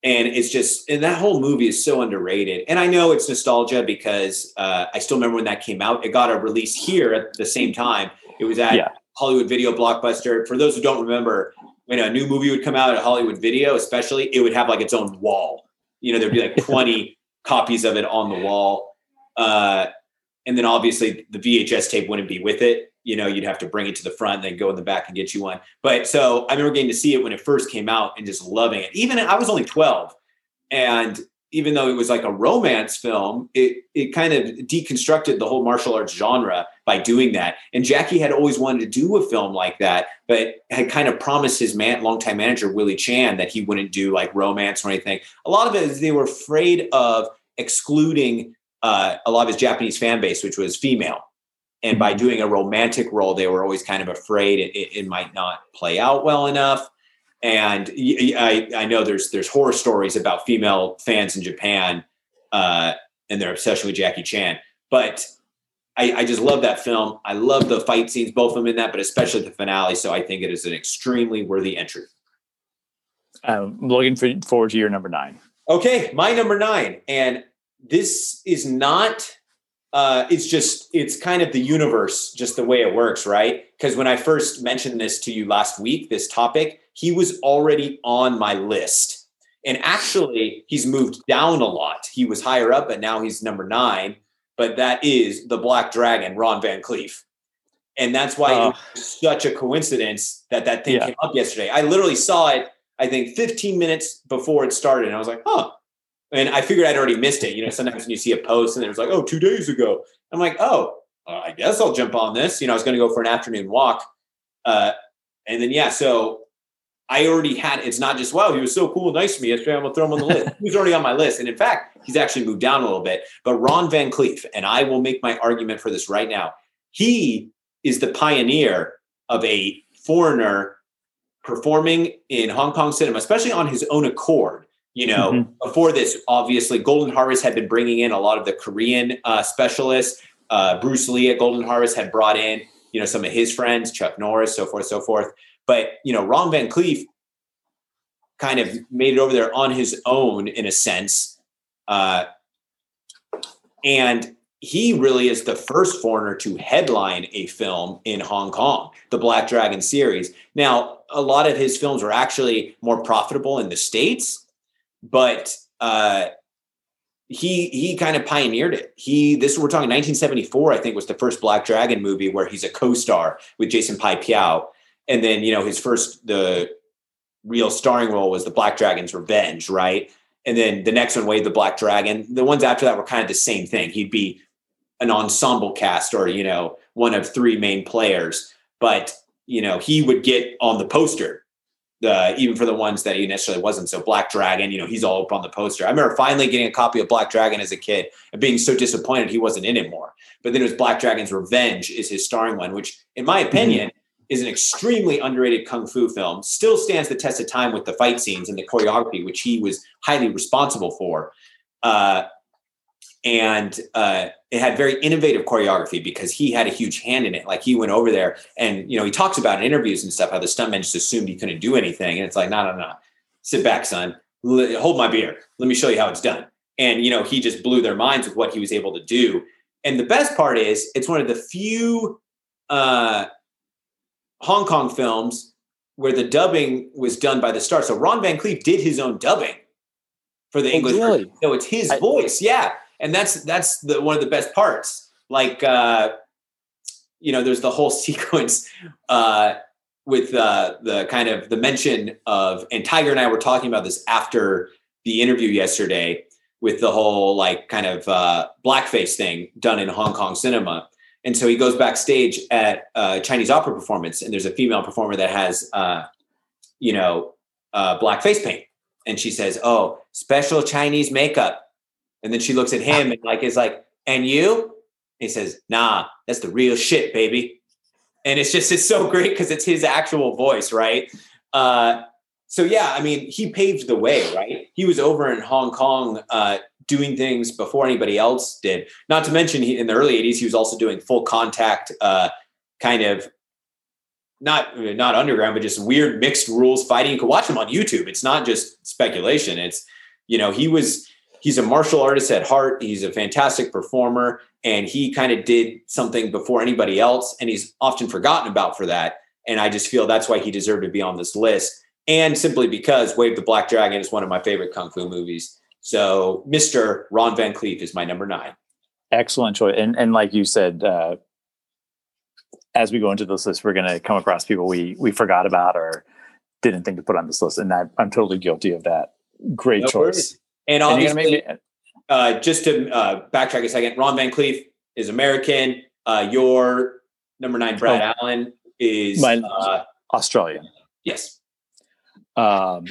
And it's just, and that whole movie is so underrated. And I know it's nostalgia because uh, I still remember when that came out. It got a release here at the same time. It was at yeah. Hollywood Video Blockbuster. For those who don't remember, when a new movie would come out at Hollywood Video, especially, it would have like its own wall. You know, there'd be like 20 copies of it on the wall. Uh, and then obviously the VHS tape wouldn't be with it you know, you'd have to bring it to the front, and then go in the back and get you one. But so I remember getting to see it when it first came out and just loving it. Even I was only 12. And even though it was like a romance film, it it kind of deconstructed the whole martial arts genre by doing that. And Jackie had always wanted to do a film like that, but had kind of promised his man, longtime manager Willie Chan that he wouldn't do like romance or anything. A lot of it is they were afraid of excluding uh, a lot of his Japanese fan base, which was female. And by doing a romantic role, they were always kind of afraid it, it, it might not play out well enough. And I, I know there's there's horror stories about female fans in Japan uh, and their obsession with Jackie Chan. But I, I, just love that film. I love the fight scenes, both of them in that, but especially the finale. So I think it is an extremely worthy entry. I'm looking for, forward to your number nine. Okay, my number nine, and this is not uh, it's just it's kind of the universe just the way it works right? Because when i first mentioned this to you last week this topic he was already on my list. And actually he's moved down a lot. He was higher up but now he's number nine. But that is the black dragon ron van clief. And that's why uh, it's such a coincidence that that thing yeah. came up yesterday. I literally saw it i think 15 minutes before it started and i was like huh and I figured I'd already missed it. You know, sometimes when you see a post and it was like, oh, two days ago, I'm like, oh, I guess I'll jump on this. You know, I was going to go for an afternoon walk. Uh, and then, yeah, so I already had, it's not just, wow, he was so cool, nice to me yesterday. I'm going to throw him on the list. He's already on my list. And in fact, he's actually moved down a little bit. But Ron Van Clief, and I will make my argument for this right now. He is the pioneer of a foreigner performing in Hong Kong cinema, especially on his own accord. You know, mm-hmm. before this, obviously, Golden Harvest had been bringing in a lot of the Korean uh, specialists. Uh, Bruce Lee at Golden Harvest had brought in, you know, some of his friends, Chuck Norris, so forth, so forth. But you know, Ron Van Clief kind of made it over there on his own, in a sense, uh, and he really is the first foreigner to headline a film in Hong Kong, the Black Dragon series. Now, a lot of his films were actually more profitable in the states, but uh, he he kind of pioneered it. He this we're talking 1974, I think, was the first Black Dragon movie where he's a co-star with Jason Pai Piao, and then you know his first the real starring role was the Black Dragon's Revenge, right? And then the next one, Wave the Black Dragon. The ones after that were kind of the same thing. He'd be an ensemble cast or you know one of three main players but you know he would get on the poster uh, even for the ones that he necessarily wasn't so black dragon you know he's all up on the poster i remember finally getting a copy of black dragon as a kid and being so disappointed he wasn't in it more but then it was black dragon's revenge is his starring one which in my mm-hmm. opinion mm-hmm. is an extremely underrated kung fu film still stands the test of time with the fight scenes and the choreography which he was highly responsible for uh, and uh, it had very innovative choreography because he had a huge hand in it. Like he went over there, and you know he talks about in interviews and stuff how the stuntmen just assumed he couldn't do anything, and it's like, no, no, no, sit back, son, L- hold my beer, let me show you how it's done. And you know he just blew their minds with what he was able to do. And the best part is, it's one of the few uh, Hong Kong films where the dubbing was done by the star. So Ron Van Clief did his own dubbing for the oh, English. Really? So it's his I, voice, yeah and that's that's the one of the best parts. Like uh, you know, there's the whole sequence uh, with uh, the kind of the mention of, and Tiger and I were talking about this after the interview yesterday with the whole like kind of uh, blackface thing done in Hong Kong cinema. And so he goes backstage at a Chinese opera performance, and there's a female performer that has, uh, you know, uh, black face paint. And she says, Oh, special Chinese makeup. And then she looks at him and like is like, and you? he says, nah, that's the real shit, baby. And it's just it's so great because it's his actual voice, right? Uh, so yeah, I mean, he paved the way, right? He was over in Hong Kong uh, doing things before anybody else did. Not to mention, he, in the early '80s, he was also doing full contact, uh, kind of not not underground, but just weird mixed rules fighting. You can watch him on YouTube. It's not just speculation. It's you know he was he's a martial artist at heart. He's a fantastic performer, and he kind of did something before anybody else, and he's often forgotten about for that. And I just feel that's why he deserved to be on this list, and simply because Wave the Black Dragon is one of my favorite kung fu movies. So, Mr. Ron Van Clief is my number nine. Excellent choice, and and like you said, uh, as we go into this list, we're going to come across people we we forgot about or didn't think to put on this list, and I, I'm totally guilty of that. Great no choice. Worries. And obviously, uh, just to uh, backtrack a second, Ron Van Clief is American. Uh, your number nine, Brad oh, Allan, is uh, Australian. Yes. Um,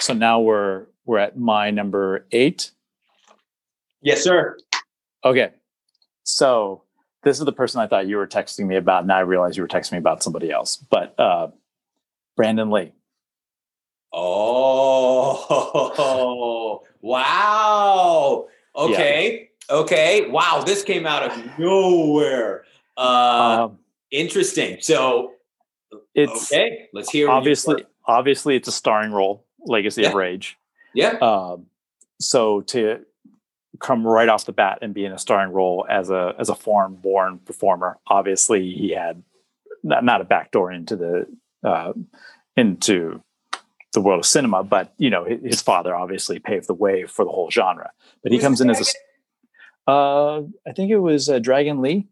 so now we're we're at my number eight. Yes, sir. Okay. So this is the person I thought you were texting me about. and I realized you were texting me about somebody else. But uh, Brandon Lee. Oh, wow. Okay. Yeah. Okay. Wow. This came out of nowhere. Uh, um, interesting. So, it's okay. Let's hear. Obviously, obviously, it's a starring role. Legacy yeah. of Rage. Yeah. Um, so to come right off the bat and be in a starring role as a as a foreign born performer, obviously he had not, not a backdoor into the uh, into the world of cinema, but you know, his father obviously paved the way for the whole genre. But he comes in as a, uh, I think it was uh, Dragon Lee.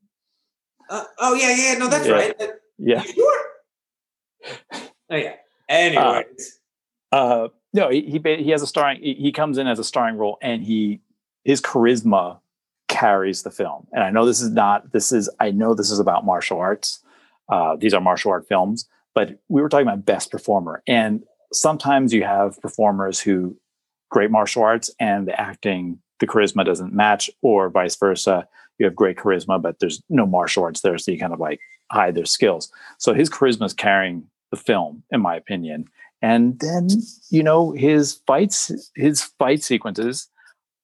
Uh, oh yeah, yeah, no, that's yeah. right. Yeah. Sure. Oh yeah. Anyways. Uh, uh, no, he, he he has a starring. He, he comes in as a starring role, and he his charisma carries the film. And I know this is not. This is. I know this is about martial arts. Uh, these are martial art films, but we were talking about best performer, and sometimes you have performers who great martial arts and the acting the charisma doesn't match or vice versa you have great charisma but there's no martial arts there so you kind of like hide their skills. So his charisma is carrying the film, in my opinion. And then, you know, his fights, his fight sequences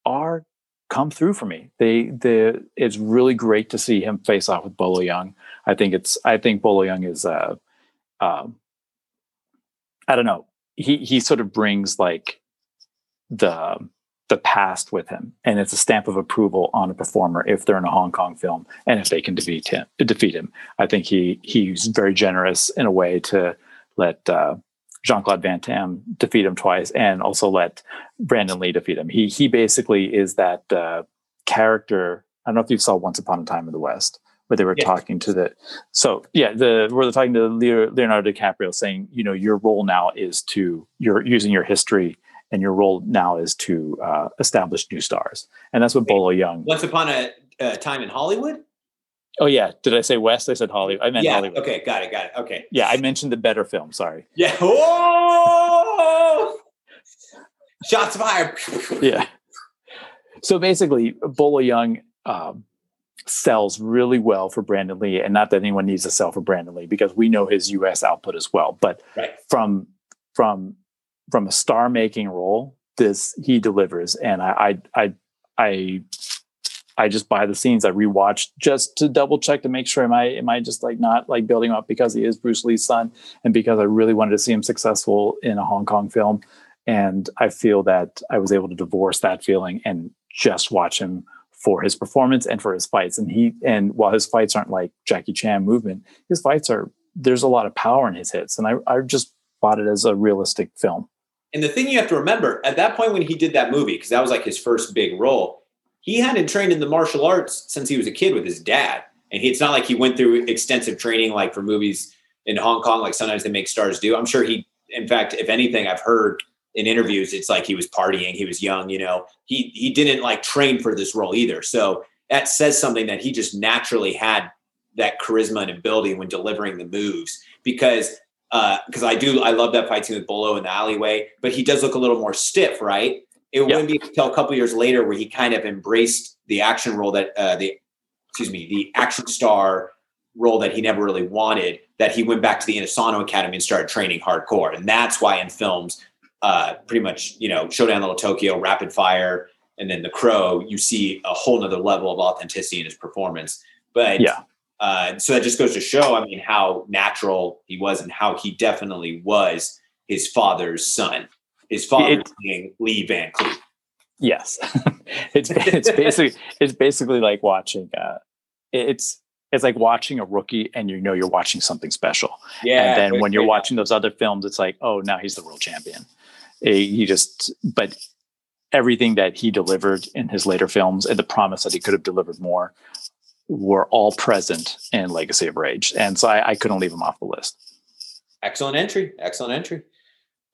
are come through for me. They, the it's really great to see him face off with Bolo Yeung. I think it's, I think Bolo Yeung is, uh, um, I don't know. He he sort of brings like the the past with him, and it's a stamp of approval on a performer if they're in a Hong Kong film and if they can defeat him. Defeat him, I think he he's very generous in a way to let uh, Jean Claude Van Damme defeat him twice, and also let Brandon Lee defeat him. He he basically is that uh, character. I don't know if you saw Once Upon a Time in the West, where they were talking to the. So yeah, the where they're talking to Leonardo DiCaprio, saying, you know, your role now is to you're using your history and your role now is to uh, establish new stars, and that's what Wait, Bolo Yeung Once upon a uh, time in Hollywood. Oh yeah, did I say West? I said Hollywood. I meant yeah, Hollywood. Okay, got it, got it. Okay. Yeah, I mentioned the better film. Sorry. Yeah. Shots fired. yeah. So basically, Bolo Yeung um, sells really well for Brandon Lee, and not that anyone needs to sell for Brandon Lee because we know his U.S. output as well. But right. from from from a star making role, this he delivers, and I I I I, I just buy the scenes. I rewatched just to double check to make sure am I am I just like not like building up because he is Bruce Lee's son, and because I really wanted to see him successful in a Hong Kong film, and I feel that I was able to divorce that feeling and just watch him for his performance and for his fights. And he and while his fights aren't like Jackie Chan movement, his fights are there's a lot of power in his hits, and I I just bought it as a realistic film. And the thing you have to remember at that point when he did that movie, because that was like his first big role, he hadn't trained in the martial arts since he was a kid with his dad. And he, it's not like he went through extensive training like for movies in Hong Kong, like sometimes they make stars do. I'm sure he, in fact, if anything, I've heard in interviews, it's like he was partying, he was young, you know. He he didn't like train for this role either. So that says something that he just naturally had that charisma and ability when delivering the moves because because uh, I do I love that fight scene with Bolo in the alleyway, but he does look a little more stiff, right? It yeah. wouldn't be until a couple years later where he kind of embraced the action role that uh, the excuse me the action star role that he never really wanted. That he went back to the Inosanto Academy and started training hardcore, and that's why in films uh, pretty much, you know, Showdown Little Tokyo, Rapid Fire, and then The Crow, you see a whole nother level of authenticity in his performance. But yeah, uh, so that just goes to show, I mean, how natural he was and how he definitely was his father's son. His father it, being Lee Van Cleef. Yes, it's it's basically it's basically like watching. Uh, it's it's like watching a rookie and you know you're watching something special. Yeah. And then when you're watching those other films, it's like, oh, now he's the world champion he just but everything that he delivered in his later films and the promise that he could have delivered more were all present in Legacy of Rage, and so I, I couldn't leave him off the list. Excellent entry. Excellent entry.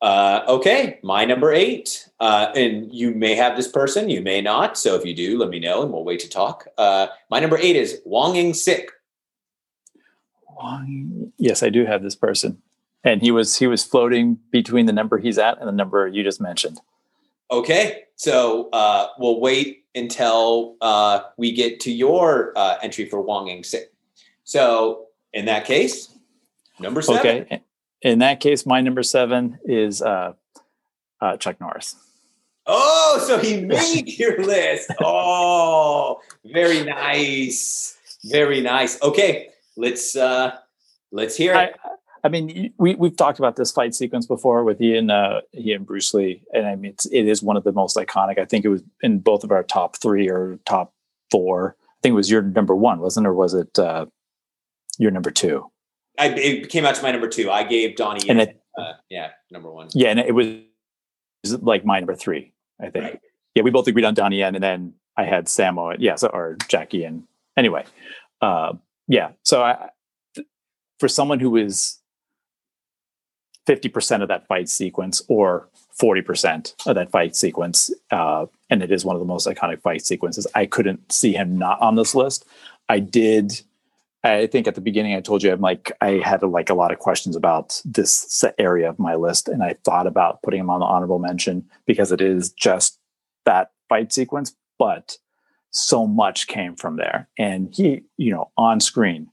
Uh, okay, my number eight, uh, and you may have this person, you may not. So if you do, let me know, and we'll wait to talk. Uh, my number eight is Wong Ing Sik. Yes, I do have this person and he was he was floating between the number he's at and the number you just mentioned. Okay, so uh, we'll wait until uh, we get to your uh, entry for wang Ing Sik. So in that case, number seven. Okay, in that case, my number seven is uh, uh, Chuck Norris. Oh, so he made your list. Oh, very nice, very nice. Okay, let's uh, let's hear it. I, I mean, we we've talked about this fight sequence before with Ian, uh, Ian Bruce Lee, and I mean, it's, it is one of the most iconic. I think it was in both of our top three or top four. I think it was your number one, wasn't, it? or was it uh, your number two? I, it came out to my number two. I gave Donnie, and it, uh, yeah, number one. Yeah, and it was, it was like my number three. I think. Right. Yeah, we both agreed on Donnie Yen, and then I had Sammo, yeah, so, or Jackie, and anyway, uh, yeah. So I, for someone who is 50% of that fight sequence or 40% of that fight sequence. Uh, and it is one of the most iconic fight sequences. I couldn't see him not on this list. I did. I think at the beginning I told you I'm like I had like a lot of questions about this area of my list, and I thought about putting him on the honorable mention because it is just that fight sequence, but so much came from there. And he, you know, on screen,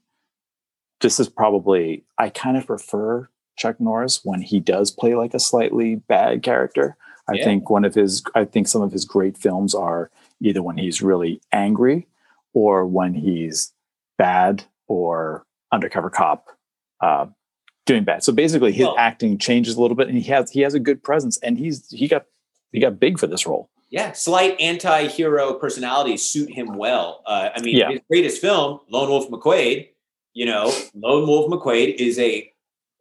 this is probably I kind of prefer Chuck Norris when he does play like a slightly bad character. I Yeah. think one of his I think some of his great films are either when he's really angry or when he's bad or undercover cop uh, doing bad. So basically his Well- acting changes a little bit and he has he has a good presence and he's he got he got big for this role. Yeah, slight anti-hero personalities suit him well. Uh, I mean, Yeah. his greatest film, Lone Wolf McQuade. You know, Lone Wolf McQuade is a.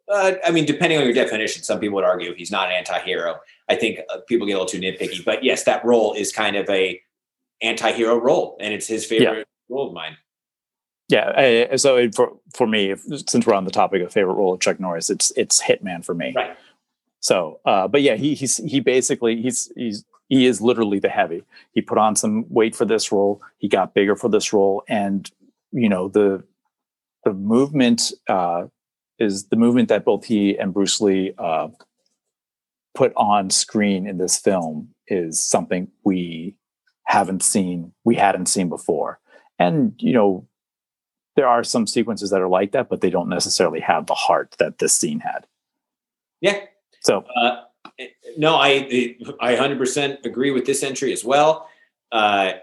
Uh, I mean, depending on your definition, some people would argue he's not an anti-hero. I think uh, people get a little too nitpicky, but yes, that role is kind of a anti-hero role, and it's his favorite role of mine. Yeah, uh, so for for me, if, since we're on the topic of favorite role of Chuck Norris, it's it's Hitman for me. Right. So, uh, but yeah, he he's he basically he's he's he is literally the heavy. He put on some weight for this role. He got bigger for this role, and you know the the movement uh, is the movement that both he and Bruce Lee uh, put on screen in this film is something we haven't seen we hadn't seen before, and you know there are some sequences that are like that, but they don't necessarily have the heart that this scene had. Yeah, So Uh, no, I I 100% agree with this entry as well. Uh,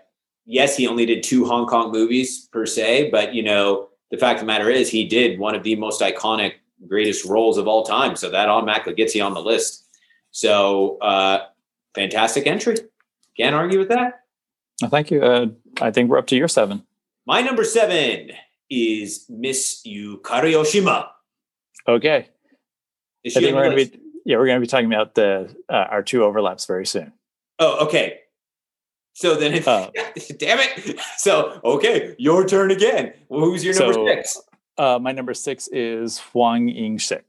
yes, he only did two Hong Kong movies per se, but you know the fact of the matter is he did one of the most iconic, greatest roles of all time. So that automatically gets you on the list. So uh, fantastic entry. Can't argue with that. thank you. Uh, I think we're up to your seven. My number seven is Miss Yukari Oshima. Okay. Is I think we're to be yeah we're going to be talking about the uh, our two overlaps very soon. Oh, okay. So then, if, Uh, damn it. So, okay, your turn again. Well, who's your number So- six? Uh, my number six is Huang Ying Shik.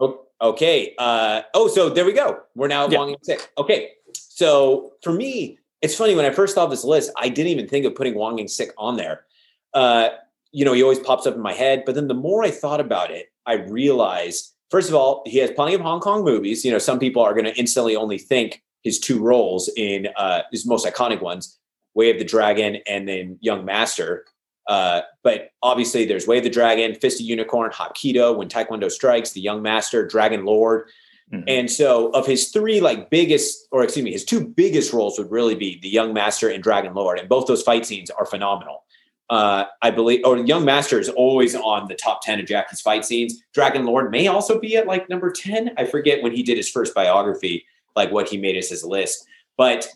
Oh, okay. Uh, oh, so there we go. We're now at Yeah. Wong Ying Sik. Okay. So for me, it's funny when I first saw this list, I didn't even think of putting Wong Ying Sik on there. Uh, you know, he always pops up in my head. But then the more I thought about it, I realized, first of all, he has plenty of Hong Kong movies. You know, some people are going to instantly only think his two roles in uh, his most iconic ones, Way of the Dragon and then Young Master. Uh, but obviously, there's Way of the Dragon, Fist of Unicorn, Hapkido, When Taekwondo Strikes, The Young Master, Dragon Lord. Mhm. And so, of his three like biggest, or excuse me, his two biggest roles would really be The Young Master and Dragon Lord, and both those fight scenes are phenomenal. Uh, I believe, or Young Master is always on the top ten of Jackie's fight scenes. Dragon Lord may also be at like number ten. I forget when he did his first biography, like what he made as his list. But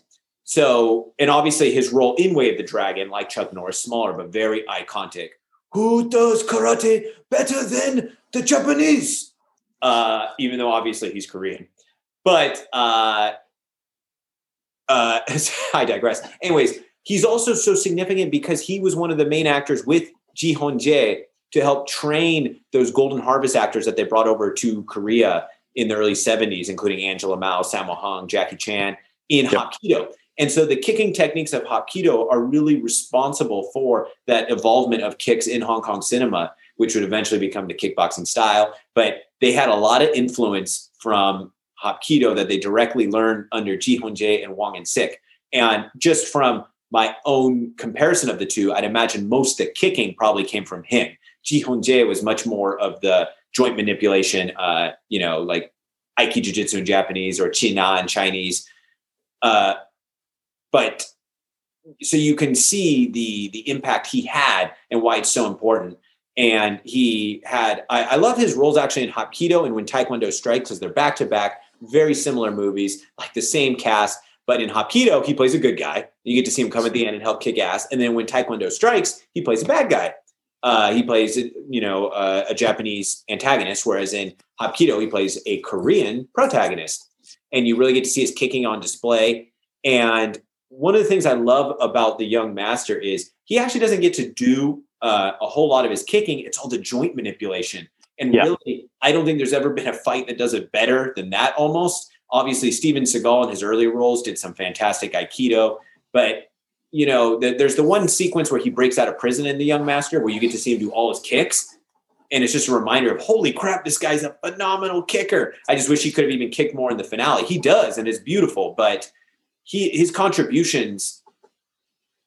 so, and obviously his role in Way of the Dragon, like Chuck Norris, smaller but very iconic. Who does karate better than the Japanese? Uh, even though obviously he's Korean, but uh, uh, I digress. Anyways, he's also so significant because he was one of the main actors with Ji Han Jae to help train those Golden Harvest actors that they brought over to Korea in the early 70s, including Angela Mao, Sammo Hung, Jackie Chan in Yep. Hapkido. And so the kicking techniques of Hapkido are really responsible for that evolvement of kicks in Hong Kong cinema, which would eventually become the kickboxing style. But they had a lot of influence from Hapkido that they directly learned under Ji Jae and Wang and Sik. And just from my own comparison of the two, I'd imagine most of the kicking probably came from him. Ji Jae was much more of the joint manipulation, uh, you know, like Aiki Jiu Jitsu in Japanese or Chin Na in Chinese. Uh, but so you can see the the impact he had and why it's so important. And he had, I, I love his roles actually in Hapkido and When Taekwondo Strikes because they're back to back, very similar movies, like the same cast. But in Hapkido, he plays a good guy. You get to see him come at the end and help kick ass. And then when Taekwondo Strikes, he plays a bad guy. Uh, he plays, you know, uh, a Japanese antagonist, whereas in Hapkido, he plays a Korean protagonist. And you really get to see his kicking on display. And one of the things I love about the young master is he actually doesn't get to do uh, a whole lot of his kicking. It's all the joint manipulation. And Yeah. really, I don't think there's ever been a fight that does it better than that almost. Obviously, Steven Seagal in his early roles did some fantastic Aikido, but you know, the, there's the one sequence where he breaks out of prison in The Young Master where you get to see him do all his kicks. And it's just a reminder of, holy crap, this guy's a phenomenal kicker. I just wish he could have even kicked more in the finale. He does, and it's beautiful, but he his contributions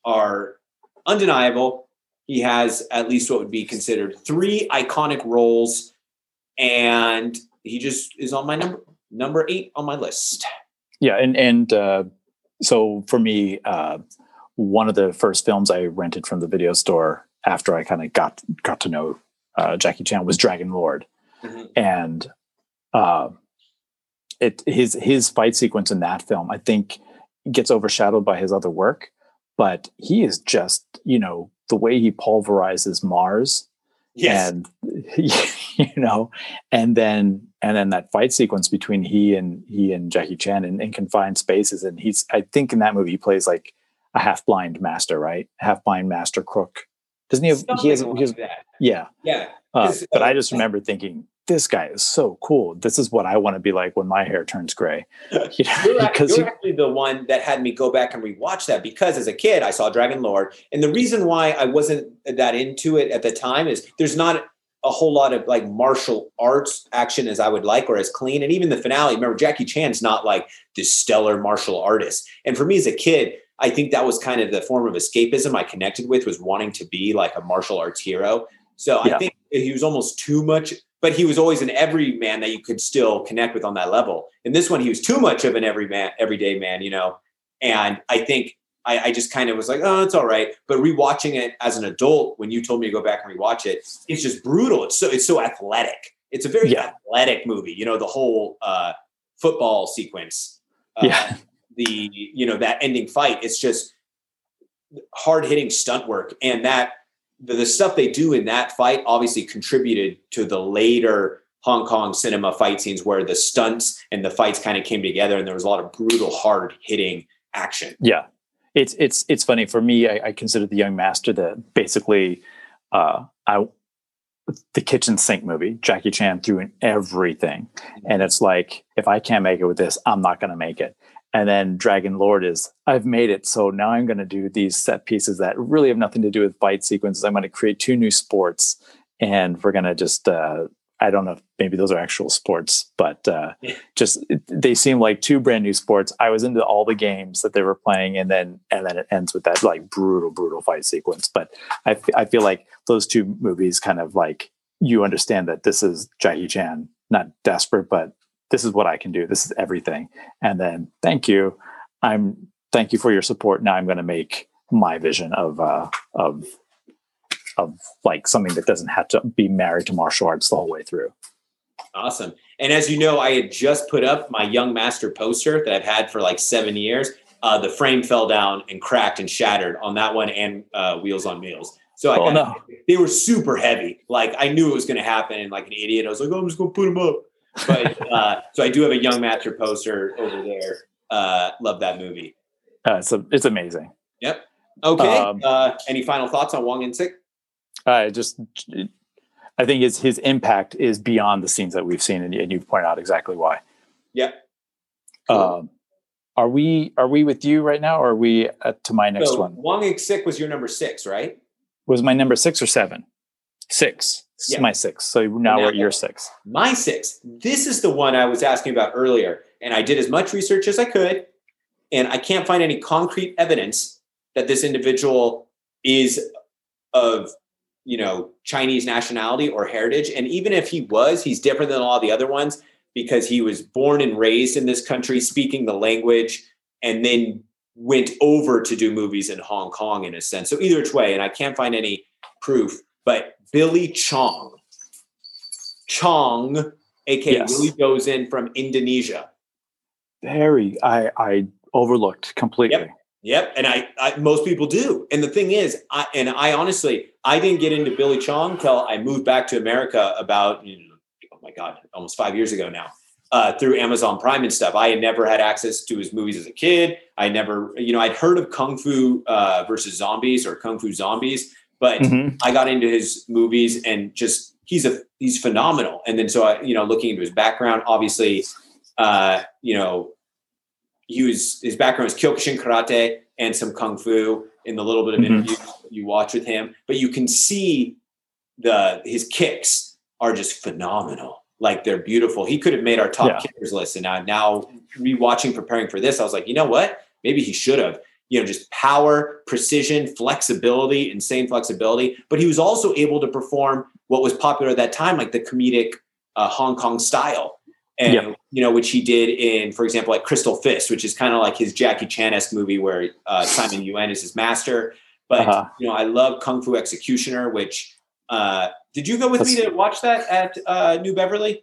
are undeniable. he has at least what would be considered three iconic roles, and he just is on my number number eight on my list. Yeah, and and uh, so for me, uh, one of the first films I rented from the video store after I kind of got got to know uh, Jackie Chan was Dragon Lord, mm-hmm. and uh, it his his fight sequence in that film I think gets overshadowed by his other work, but he is just you know the way he pulverizes Mars. Yes. And you know, and then and then that fight sequence between he and he and Jackie Chan in, in confined spaces. And he's I think in that movie he plays like a half blind master, right? Half blind master crook. Doesn't he have Something he has, like he has yeah. Yeah. Uh, but I just remember thinking, this guy is so cool. This is what I want to be like when my hair turns gray. You know, you're, because you're actually the one that had me go back and rewatch that because as a kid I saw Dragon Lord, and the reason why I wasn't that into it at the time is there's not a whole lot of like martial arts action as I would like or as clean. And even the finale, remember Jackie Chan's not like this stellar martial artist. And for me as a kid, I think that was kind of the form of escapism I connected with was wanting to be like a martial arts hero. So yeah. I think he was almost too much but he was always an everyman that you could still connect with on that level. In this one, he was too much of an everyman, everyday man, you know. And I think I, I just kind of was like, oh, it's all right. But rewatching it as an adult, when you told me to go back and rewatch it, it's just brutal. It's so it's so athletic. It's a very yeah. athletic movie. You know, the whole uh, football sequence. Uh, yeah. The you know that ending fight. It's just hard hitting stunt work, and that the, the stuff they do in that fight obviously contributed to the later Hong Kong cinema fight scenes where the stunts and the fights kind of came together and there was a lot of brutal, hard hitting action. Yeah. It's it's it's funny for me. I, I consider the Young Master the basically uh, I the kitchen sink movie. Jackie Chan threw in everything, mm-hmm. and it's like if I can't make it with this, I'm not going to make it and then dragon lord is i've made it so now i'm going to do these set pieces that really have nothing to do with fight sequences. I'm going to create two new sports and we're going to just uh, i don't know if maybe those are actual sports but uh, just they seem like two brand new sports. I was into all the games that they were playing and then and then it ends with that like brutal brutal fight sequence. But I, f- I feel like those two movies kind of like you understand that this is jackie chan not desperate but this is what I can do. This is everything. And then thank you. I'm thank you for your support. Now I'm going to make my vision of uh, of of like something that doesn't have to be married to martial arts the whole way through. Awesome. And as you know, I had just put up my Young Master poster that I've had for like seven years. Uh, the frame fell down and cracked and shattered on that one and uh, Wheels on Meals. So I oh, no. they were super heavy. Like I knew it was going to happen, and like an idiot, I was like, "Oh, I'm just going to put them up." But uh, so I do have a Young Master poster over there. Uh, love that movie. Uh, it's amazing. Yep. Okay. Um, uh, any final thoughts on Wong In-sik? I just, I think his his impact is beyond the scenes that we've seen, and, and you've pointed out exactly why. Yep. Cool. Um, are we are we with you right now, or are we to my next so one? Wong In-sik was your number six, right? Was my number six or seven? Six. Yeah. My six. So now, now we're at your six. My six. This is the one I was asking about earlier. And I did as much research as I could. And I can't find any concrete evidence that this individual is of, you know, Chinese nationality or heritage. And even if he was, he's different than all the other ones because he was born and raised in this country, speaking the language, and then went over to do movies in Hong Kong in a sense. So either which way, and I can't find any proof, but Billy Chong. Chong, aka yes. Willy Dozan from Indonesia. Very, I I overlooked completely. Yep. Yep, and I, I, most people do. And the thing is, I and I honestly I didn't get into Billy Chong until I moved back to America about you know, oh my god, almost five years ago now. Uh, through Amazon Prime and stuff. I had never had access to his movies as a kid. I never, you know, I'd heard of Kung Fu uh, versus Zombies or Kung Fu Zombies, but mm-hmm. I got into his movies and just he's a he's phenomenal. And then so I, you know, looking into his background, obviously, uh, you know, he was his background is Kyokushin karate and some kung fu in the little bit of mm-hmm. interviews you watch with him. But you can see the his kicks are just phenomenal. Like they're beautiful. He could have made our top yeah. kickers list. And now, now rewatching, preparing for this, I was like, you know what? Maybe he should have you know, just power, precision, flexibility, insane flexibility. But he was also able to perform what was popular at that time, like the comedic uh, Hong Kong style. And, yeah. you know, which he did in, for example, like Crystal Fist, which is kind of like his Jackie Chan esque movie where uh, Simon Yuen is his master. But, uh-huh. you know, I love Kung Fu Executioner, which, uh, did you go with That's, me to watch that at uh, New Beverly?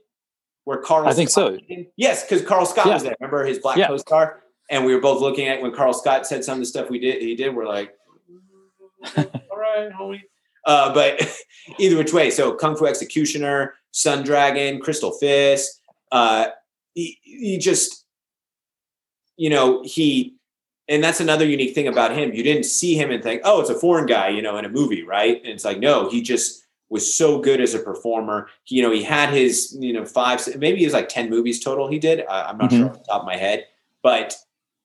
Where Carl I think Scott so. Yes, because Carl Scott yeah. was there. Remember his black yeah. postcard? And we were both looking at when Carl Scott said some of the stuff we did. He did. We're like, all right, homie. Uh, but either which way, so Kung Fu Executioner, Sun Dragon, Crystal Fist. Uh, he, he just, you know, he, and that's another unique thing about him. You didn't see him and think, oh, it's a foreign guy, you know, in a movie, right? And it's like, no, he just was so good as a performer. He, you know, he had his, you know, five, maybe he was like 10 movies total he did. I, I'm not mm-hmm. sure off the top of my head, but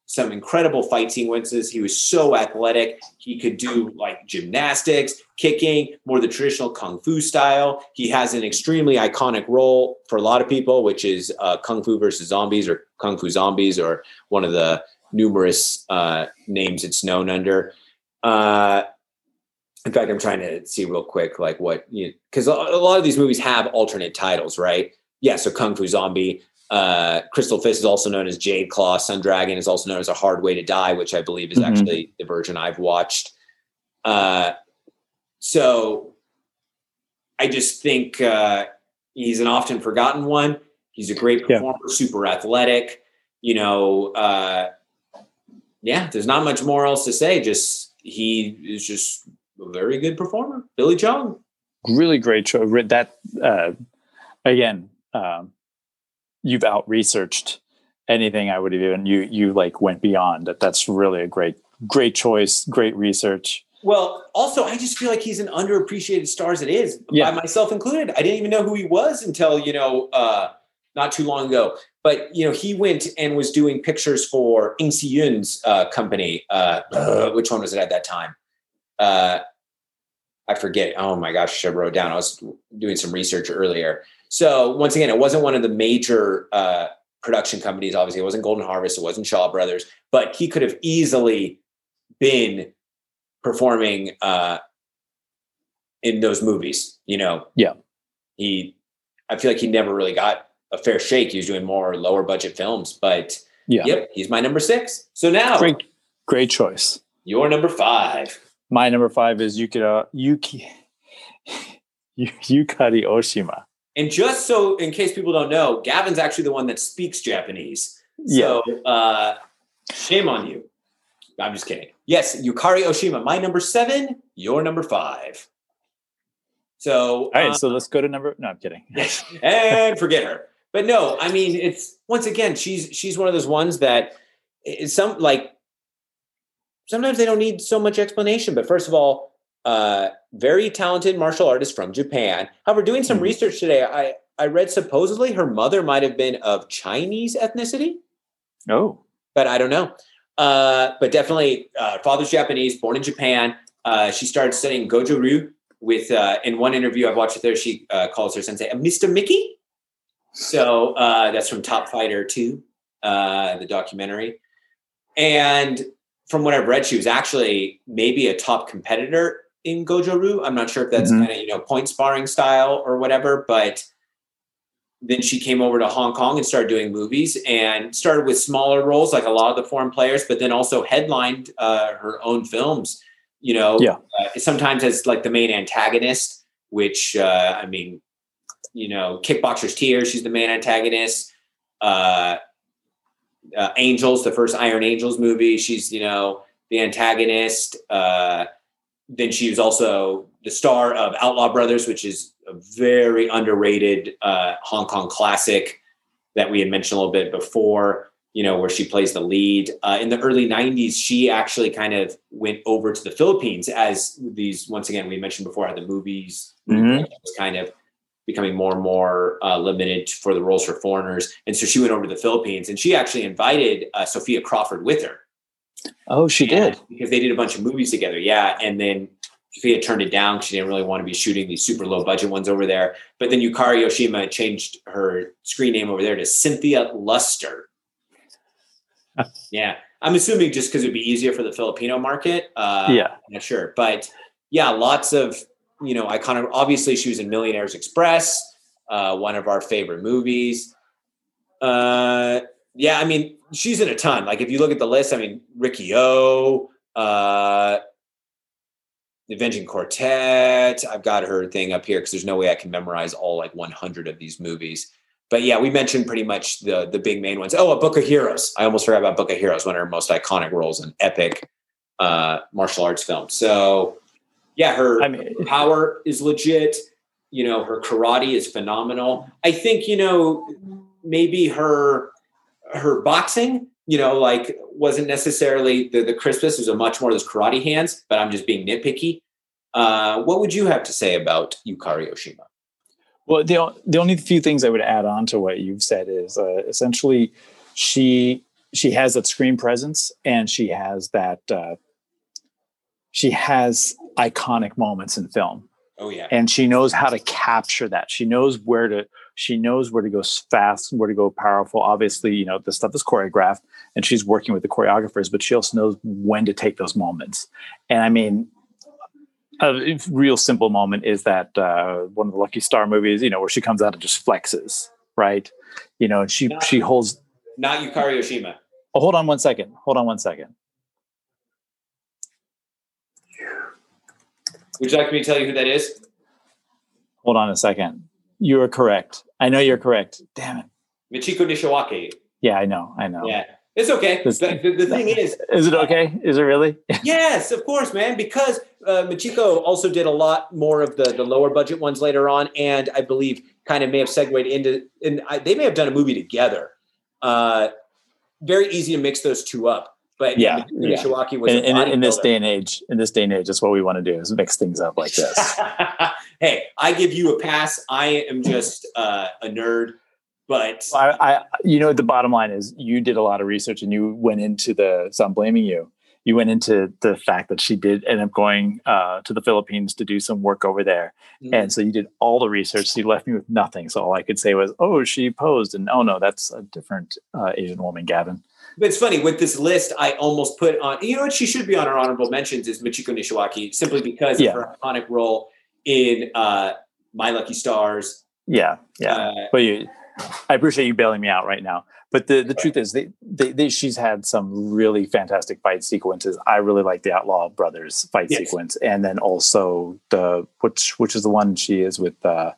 some incredible fight sequences. He was so athletic. He could do like gymnastics, kicking, more the traditional kung fu style. He has an extremely iconic role for a lot of people, which is uh, Kung Fu versus Zombies or Kung Fu Zombies or one of the numerous uh, names it's known under. Uh, in fact, I'm trying to see real quick, like what, because you know, a lot of these movies have alternate titles, right? Yeah, so Kung Fu Zombie, uh, Crystal Fist is also known as Jade Claw. Sun Dragon is also known as A Hard Way to Die, which I believe is mm-hmm. actually the version I've watched. Uh, so I just think uh, he's an often forgotten one. He's a great performer, yeah. super athletic. You know, uh, yeah, there's not much more else to say. Just he is just a very good performer. Billy Chong. Really great show. That uh, again, um, you've out researched anything I would have even you you like went beyond that. That's really a great great choice, great research. Well, also, I just feel like he's an underappreciated star as it is, yeah. by myself included. I didn't even know who he was until you know uh, not too long ago. But you know, he went and was doing pictures for Ng Si Yun's uh, company. Uh, uh, which one was it at that time? Uh, I forget. Oh my gosh, I wrote down. I was doing some research earlier. So once again, it wasn't one of the major uh, production companies. Obviously, it wasn't Golden Harvest, it wasn't Shaw Brothers, but he could have easily been performing uh, in those movies. You know, yeah. He, I feel like he never really got a fair shake. He was doing more lower budget films, but yeah, yep, he's my number six. So now, great, great choice. Your number five. My number five is Yukira Yuki Yukari Oshima. And just so, in case people don't know, Gavin's actually the one that speaks Japanese. So, yeah. uh, shame on you. I'm just kidding. Yes, Yukari Oshima, my number seven, your number five. So, all right, uh, so let's go to number. No, I'm kidding. and forget her. But no, I mean, it's once again, she's she's one of those ones that some like sometimes they don't need so much explanation. But first of all, uh, very talented martial artist from Japan. However, doing some mm-hmm. research today, I, I read supposedly her mother might have been of Chinese ethnicity. Oh. But I don't know. Uh, but definitely, uh, father's Japanese, born in Japan. Uh, she started studying Goju Ryu with, uh, in one interview I've watched with her, she uh, calls her sensei Mr. Mickey. So uh, that's from Top Fighter 2, the documentary. And from what I've read, she was actually maybe a top competitor in Goju-Ryu. I'm not sure if that's mm-hmm. kind of, you know, point sparring style or whatever, but then she came over to Hong Kong and started doing movies and started with smaller roles like a lot of the foreign players, but then also headlined uh, her own films, you know, yeah. Uh, sometimes as like the main antagonist, which, uh, I mean, you know, Kickboxer's Tears, she's the main antagonist. Uh, uh, Angels, the first Iron Angels movie, she's, you know, the antagonist. Then she was also the star of Outlaw Brothers, which is a very underrated uh, Hong Kong classic that we had mentioned a little bit before. You know, where she plays the lead. Uh, in the early '90s, she actually kind of went over to the Philippines as these. Once again, we mentioned before how the movies mm-hmm. was kind of becoming more and more uh, limited for the roles for foreigners, and so she went over to the Philippines, and she actually invited uh, Sophia Crawford with her Oh, she and, did because they did a bunch of movies together. Yeah, and then Sophia turned it down. She didn't really want to be shooting these super low budget ones over there. But then Yukari Oshima changed her screen name over there to Cynthia Luster. yeah, I'm assuming just because it'd be easier for the Filipino market. Uh, yeah, I'm not sure, but yeah, lots of you know iconic. Obviously, she was in Millionaires Express, uh, one of our favorite movies. Uh, yeah, I mean, she's in a ton. Like if you look at the list, I mean, Ricky O, uh, the Avenging Quartet. I've got her thing up here because there's no way I can memorize all like 100 of these movies. But yeah, we mentioned pretty much the the big main ones. Oh, a Book of Heroes. I almost forgot about Book of Heroes, one of her most iconic roles in epic uh, martial arts film. So yeah, her, I mean- her power is legit. You know, her karate is phenomenal. I think you know maybe her her boxing. You know, like wasn't necessarily the the crispest. It was a much more of those karate hands. But I'm just being nitpicky. Uh, what would you have to say about Yukari Oshima? Well, the the only few things I would add on to what you've said is uh, essentially she she has that screen presence and she has that uh, she has iconic moments in film Oh yeah, and she knows how to capture that. She knows where to she knows where to go fast, where to go powerful. Obviously, you know the stuff is choreographed and she's working with the choreographers, but she also knows when to take those moments. And I mean, a real simple moment is that uh, one of the Lucky Star movies, you know, where she comes out and just flexes, right? You know, and she No. she holds. not Yukari Oshima. Oh, hold on one second. Hold on one second. Would you like me to tell you who that is? Hold on a second. You are correct. I know you're correct. Damn it. Michiko Nishiwaki. Yeah, I know. I know. Yeah, it's okay. This- the, the thing is, Is it okay? Is it really? yes, of course, man, because uh, Michiko also did a lot more of the the lower budget ones later on, and I believe kind of may have segued into, and I, they may have done a movie together. Uh, very easy to mix those two up. But Yeah, yeah. Nishiwaki was in, in, in this day and age, in this day and age, that's what we want to do is mix things up like this. hey, I give you a pass. I am just uh, a nerd, but I, I, you know, the bottom line is you did a lot of research and you went into the. So I'm blaming you. You went into the fact that she did end up going uh, to the Philippines to do some work over there, Mm-hmm. and so you did all the research. So you left me with nothing. So all I could say was, "Oh, she posed," and "Oh no, that's a different uh, Asian woman, Gavin." But it's funny with this list. I almost put on. You know what? She should be on our honorable mentions is Michiko Nishiwaki simply because Yeah. of her iconic role in uh, My Lucky Stars. Yeah, yeah. Uh, but you, I appreciate you bailing me out right now. But the, the truth is, they, they, they, she's had some really fantastic fight sequences. I really like the Outlaw Brothers fight Yes. sequence, and then also the which which is the one she is with uh,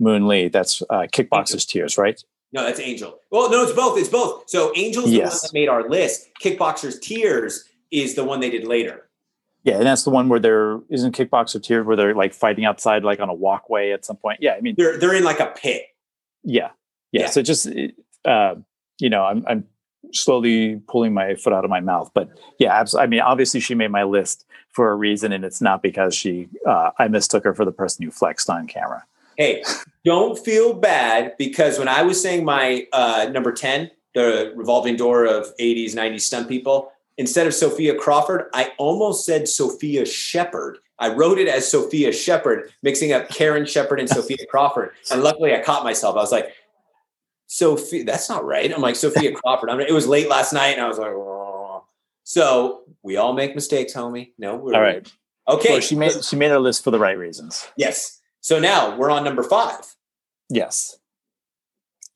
Moon Lee. That's uh, Kickboxer's Tears, right? No, that's Angel. Well, no, it's both. It's both. So Angel's the one Yes. that made our list. Kickboxer's Tears is the one they did later. Yeah, and that's the one where there isn't Kickboxer Tears where they're like fighting outside, like on a walkway at some point. Yeah, I mean, They're they're in like a pit. yeah, yeah. Yeah. So just uh, you know, I'm I'm slowly pulling my foot out of my mouth, but yeah, absolutely. I mean, obviously she made my list for a reason, and it's not because she uh, I mistook her for the person who flexed on camera. Hey, don't feel bad because when I was saying my uh, number 10, the revolving door of 80s, 90s stunt people, instead of Sophia Crawford, I almost said Sophia Shepard. I wrote it as Sophia Shepard, mixing up Karen Shepard and Sophia Crawford. And luckily I caught myself. I was like, Sophia, that's not right. I'm like, Sophia Crawford. I mean, it was late last night and I was like, "Oh." so we all make mistakes, homie. No, we're All right. Okay. Well, she made she made her list for the right reasons. yes. So now we're on number five. Yes,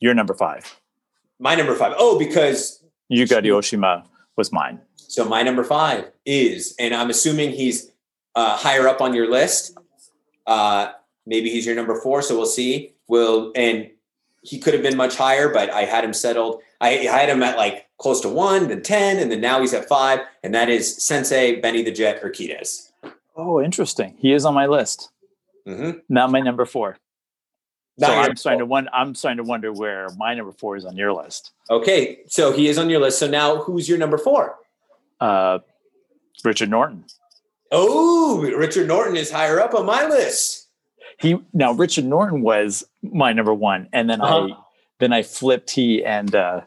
you're number five. My number five. Oh, because Yukari Oshima was mine. so my number five is, and I'm assuming he's uh, higher up on your list. Uh, maybe he's your number four, so we'll see. Will and he could have been much higher, but I had him settled. I, I had him at like close to one, then ten, and then now he's at five, and that is Sensei Benny the Jet Urquidez. Oh, interesting. He is on my list. Mm-hmm. Not my number four. Not so I'm starting to wonder. I'm starting to wonder where my number four is on your list. Okay, so he is on your list. So now, who's your number four? Uh, Richard Norton. Oh, Richard Norton is higher up on my list. He now Richard Norton was my number one, and then I Uh-huh. then I flipped he and uh,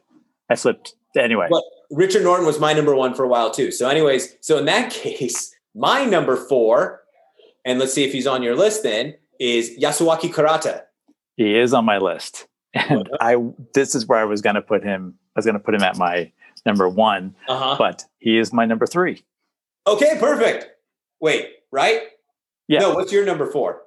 I flipped anyway. Well, Richard Norton was my number one for a while too. So, anyways, so in that case, my number four, and let's see if he's on your list then, is Yasuaki Kurata. He is on my list, and I this is where I was going to put him. I was going to put him at my number one, Uh-huh. but he is my number three. Okay, perfect. Wait, right? Yeah. No, what's your number four?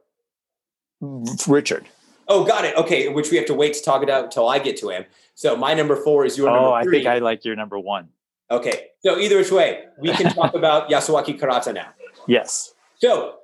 Richard. Oh, got it. Okay, which we have to wait to talk it out until I get to him. So my number four is your number Oh, I think I like your number one. Okay, so either which way, we can talk about Yasuaki Kurata now. Yes. So,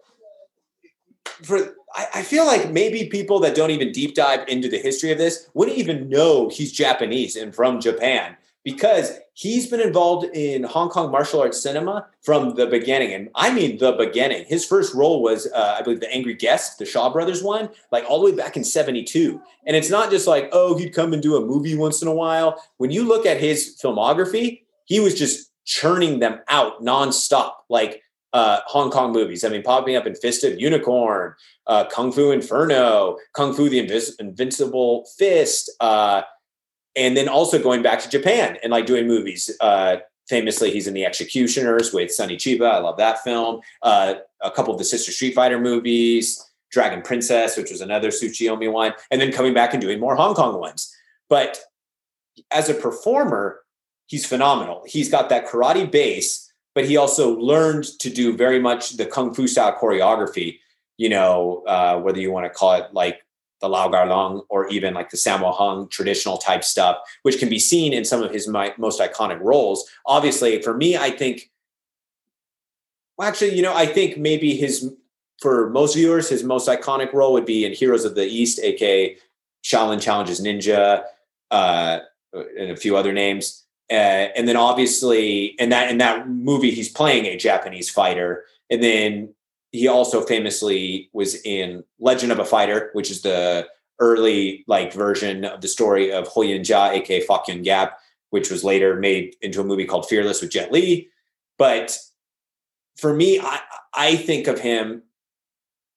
for I, I feel like maybe people that don't even deep dive into the history of this wouldn't even know he's Japanese and from Japan because he's been involved in Hong Kong martial arts cinema from the beginning, and I mean the beginning. His first role was, uh, I believe, the Angry Guest, the Shaw Brothers one, like all the way back in '72. And it's not just like, oh, he'd come and do a movie once in a while. When you look at his filmography, he was just churning them out nonstop, like uh, Hong Kong movies. I mean, popping up in Fist of Unicorn, uh, Kung Fu Inferno, Kung Fu the Invis- Invincible Fist, uh, and then also going back to Japan and like doing movies. Uh, famously, he's in The Executioners with Sonny Chiba. I love that film. Uh, a couple of the Sister Street Fighter movies, Dragon Princess, which was another Tsuchiyomi one, and then coming back and doing more Hong Kong ones. But as a performer, he's phenomenal. He's got that karate base, but he also learned to do very much the kung fu style choreography. You know, uh, whether you want to call it like the Lau Kar-leung or even like the Sammo Hung traditional type stuff, which can be seen in some of his my, most iconic roles. Obviously, for me, I think. Well, actually, you know, I think maybe his for most viewers, his most iconic role would be in Heroes of the East, aka Shaolin Challenges Ninja, uh, and a few other names. Uh, and then obviously in that in that movie he's playing a Japanese fighter, and then he also famously was in Legend of a Fighter, which is the early like version of the story of Huo Yuanjia, aka Fok Yun Gap, which was later made into a movie called Fearless with Jet Li. But for me, I, I think of him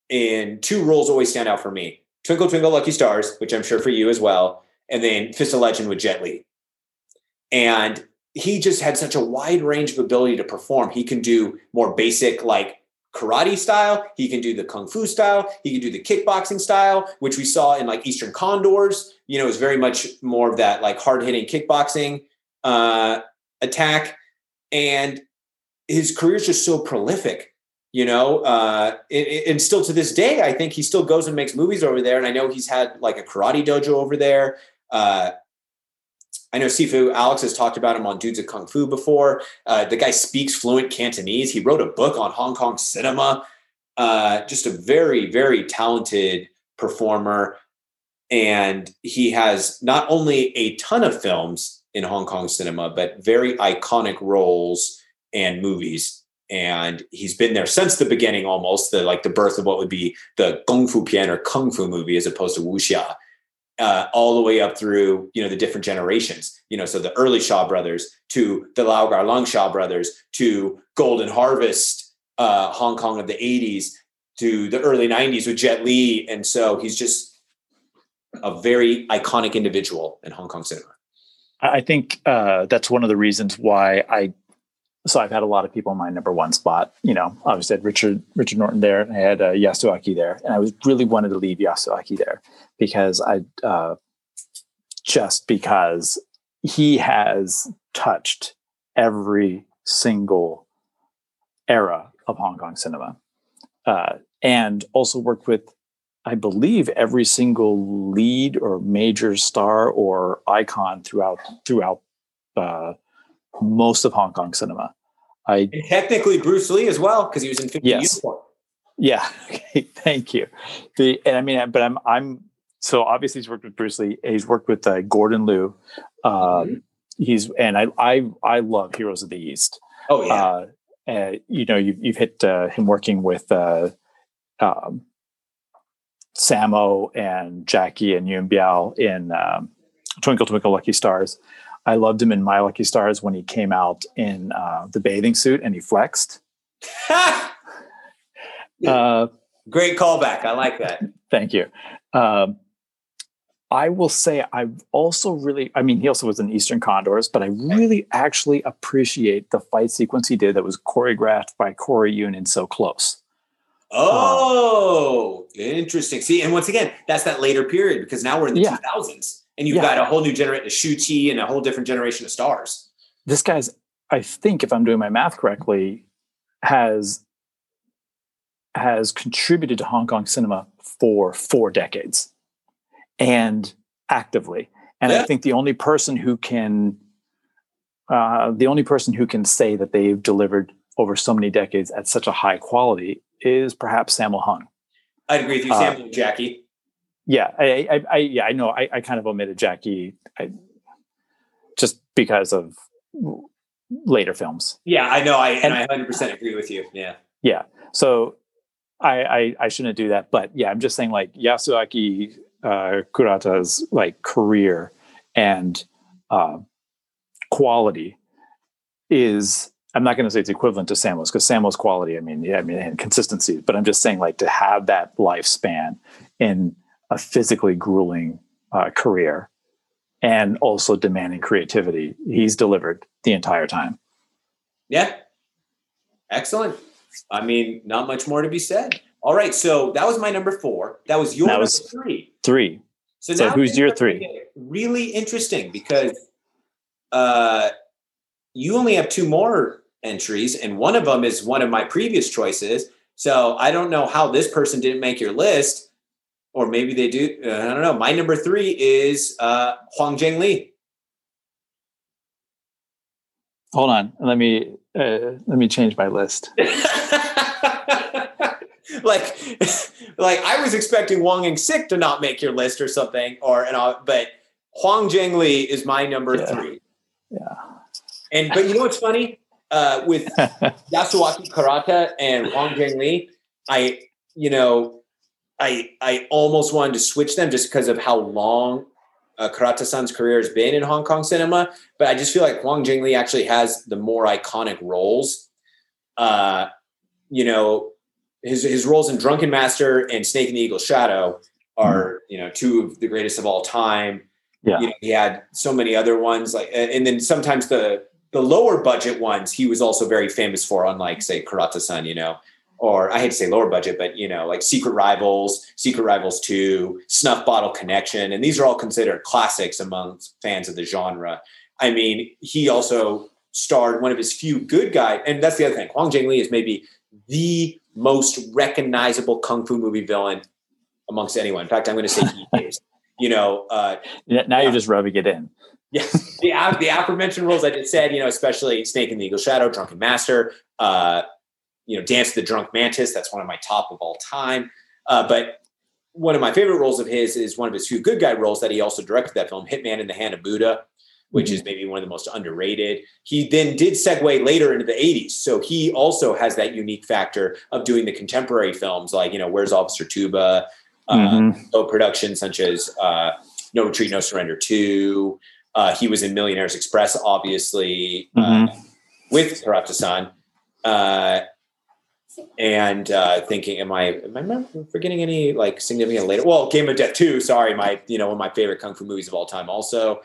in two roles always stand out for me: Twinkle Twinkle Lucky Stars, which I'm sure for you as well, and then Fist of Legend with Jet Li. And he just had such a wide range of ability to perform. He can do more basic, like karate style. He can do the kung fu style. He can do the kickboxing style, which we saw in like Eastern Condors. You know, is very much more of that like hard hitting kickboxing uh, attack. And his career is just so prolific. You know, uh, and, and still to this day, I think he still goes and makes movies over there. And I know he's had like a karate dojo over there. Uh, I know Sifu Alex has talked about him on Dudes of Kung Fu before. Uh, the guy speaks fluent Cantonese. He wrote a book on Hong Kong cinema. Uh, just a very, very talented performer. And he has not only a ton of films in Hong Kong cinema, but very iconic roles and movies. And he's been there since the beginning, almost the like the birth of what would be the Kung Fu Pian or Kung Fu movie, as opposed to wuxia uh, all the way up through you know the different generations. You know, so the early Shaw brothers to the Lau Kar-leung Shaw brothers to Golden Harvest, uh, Hong Kong of the '80s to the early '90s with Jet Li, and so he's just a very iconic individual in Hong Kong cinema. I think uh, that's one of the reasons why I. So I've had a lot of people in my number one spot. You know, obviously I had Richard Richard Norton there, and I had uh, Yasuaki there, and I was really wanted to leave Yasuaki there because I uh, just because he has touched every single era of Hong Kong cinema, uh, and also worked with, I believe, every single lead or major star or icon throughout throughout uh, most of Hong Kong cinema. I And technically Bruce Lee as well because he was in 50 Yes. Uniform. yeah, okay, thank you. The and I mean, but I'm I'm so obviously he's worked with Bruce Lee. He's worked with uh, Gordon Liu. Um, Mhm. He's and I I I love Heroes of the East. Oh yeah, Uh, uh, you know, you've you've hit uh, him working with uh, um, Sammo and Jackie and Yuen Biao in um, Twinkle Twinkle Lucky Stars. I loved him in My Lucky Stars when he came out in uh, the bathing suit and he flexed. Uh, great callback. I like that. Thank you. Um, I will say I also really, I mean, he also was in Eastern Condors, but I really actually appreciate the fight sequence he did that was choreographed by Corey Yuen in So Close. Oh, interesting. See, and once again, that's that later period because now we're in the Yeah. 2000s and you've Yeah. got a whole new generation of Shu Qi and a whole different generation of stars. this guy's, I think, if I'm doing my math correctly, has has contributed to Hong Kong cinema for four decades and actively. And yeah. I think the only person who can uh, the only person who can say that they've delivered over so many decades at such a high quality is perhaps Sammo Hung. I'd agree with you, uh, Jackie. Yeah, I, I, I, yeah, I know. I, I kind of omitted Jackie, I, just because of later films. Yeah, I know. I and, and I 100 percent agree with you. Yeah, yeah. So I, I, I shouldn't do that, but yeah, I'm just saying like Yasuaki uh, Kurata's like career and uh, quality is I'm not going to say it's equivalent to Sammo's because Sammo's quality, I mean, yeah, I mean, and consistency, but I'm just saying like to have that lifespan in a physically grueling uh, career and also demanding creativity, he's delivered the entire time. Yeah. Excellent. I mean, not much more to be said. All right. So that was my number four. That was your that was three. Three. So, so who's your three? Really interesting because uh, you only have two more entries, and one of them is one of my previous choices. So I don't know how this person didn't make your list, or maybe they do. Uh, I don't know. My number three is uh, Hwang Jang-lee. Hold on, let me uh, let me change my list. like, like I was expecting Wang and Sik to not make your list or something, or and all, but Hwang Jang-lee is my number yeah. three. Yeah. And but you know what's funny uh, with Yasuaki Kurata and Hwang Jang-lee, I you know I I almost wanted to switch them just because of how long uh, Kurata-san's career has been in Hong Kong cinema. But I just feel like Hwang Jang-lee actually has the more iconic roles. Uh, you know, his his roles in Drunken Master and Snake in the Eagle's Shadow are you know two of the greatest of all time. Yeah, you know, he had so many other ones like, and then sometimes the the lower budget ones he was also very famous for, unlike say Kurata-san, you know, or I hate to say lower budget, but you know, like Secret Rivals, Secret Rivals Two, Snuff Bottle Connection, and these are all considered classics among fans of the genre. I mean, he also starred one of his few good guys, and that's the other thing. Hwang Jang-lee is maybe the most recognizable kung fu movie villain amongst anyone. In fact, I'm going to say he is you know, uh, now you're just rubbing it in. Yes, the the aforementioned rules I just said, you know, especially Snake in the Eagle Shadow, Drunken Master, uh, you know, Dance the Drunk Mantis. That's one of my top of all time. Uh, but one of my favorite roles of his is one of his few good guy roles that he also directed that film, Hitman in the Hand of Buddha, which mm-hmm. is maybe one of the most underrated. He then did segue later into the 80s. So he also has that unique factor of doing the contemporary films like, you know, Where's Officer Tuba, mm-hmm. uh, productions such as uh, No Retreat, No Surrender 2. Uh, he was in Millionaires Express, obviously, uh, mm-hmm. with Kurata-san. Uh, and uh, thinking, am I am I forgetting any like significant later? Well, Game of Death 2, sorry, my you know one of my favorite kung fu movies of all time. Also,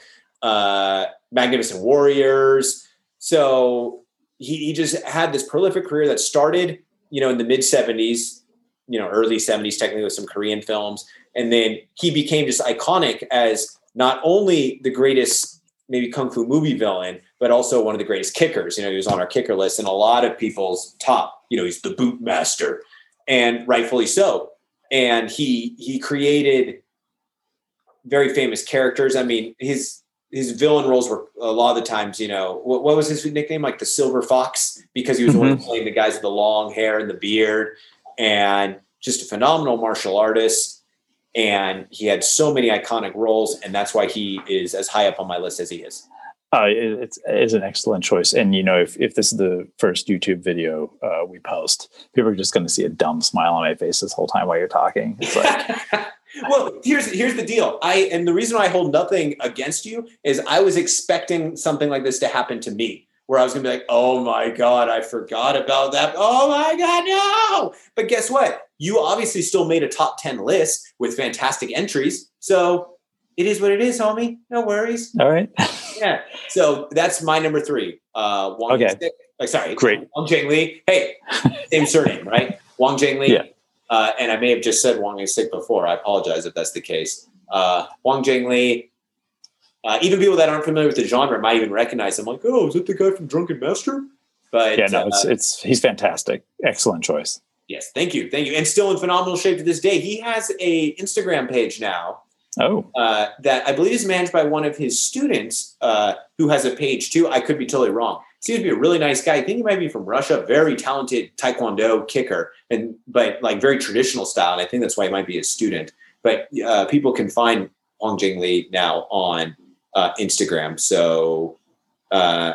Magnificent Warriors. So he, he just had this prolific career that started, you know, in the mid 70s you know early 70s technically with some korean films and then he became just iconic as not only the greatest maybe kung fu movie villain but also one of the greatest kickers you know he was on our kicker list and a lot of people's top you know he's the boot master and rightfully so and he he created very famous characters i mean his his villain roles were a lot of the times, you know, what, what was his nickname? Like the Silver Fox, because he was mm-hmm. always playing the guys with the long hair and the beard and just a phenomenal martial artist. And he had so many iconic roles, and that's why he is as high up on my list as he is. Uh, it's, it's an excellent choice. And, you know, if, if this is the first YouTube video uh, we post, people are just going to see a dumb smile on my face this whole time while you're talking. It's like, well, here's here's the deal. I and the reason why I hold nothing against you is I was expecting something like this to happen to me where I was gonna be like, oh my God, I forgot about that. Oh my God, no. But guess what? You obviously still made a top 10 list with fantastic entries. So it is what it is, homie. No worries. All right. yeah. So that's my number three. Uh Wang okay. Stick. Like, sorry, great. Wang Zhengli. Hey, same surname, right? Wang Zhengli. Yeah. Uh, and I may have just said Wang Stick before. I apologize if that's the case. Uh, Wang Zhengli, Uh, even people that aren't familiar with the genre might even recognize him. Like, oh, is it the guy from Drunken Master? But yeah, no, uh, it's it's he's fantastic. Excellent choice. yes, thank you, thank you, and still in phenomenal shape to this day. He has a Instagram page now Oh, uh, that I believe is managed by one of his students, uh, who has a page too. I could be totally wrong. Seems to be a really nice guy. I think he might be from Russia. Very talented Taekwondo kicker, and but like very traditional style. And I think that's why he might be a student. But uh, people can find Hong Jing Lee now on uh, Instagram. So uh,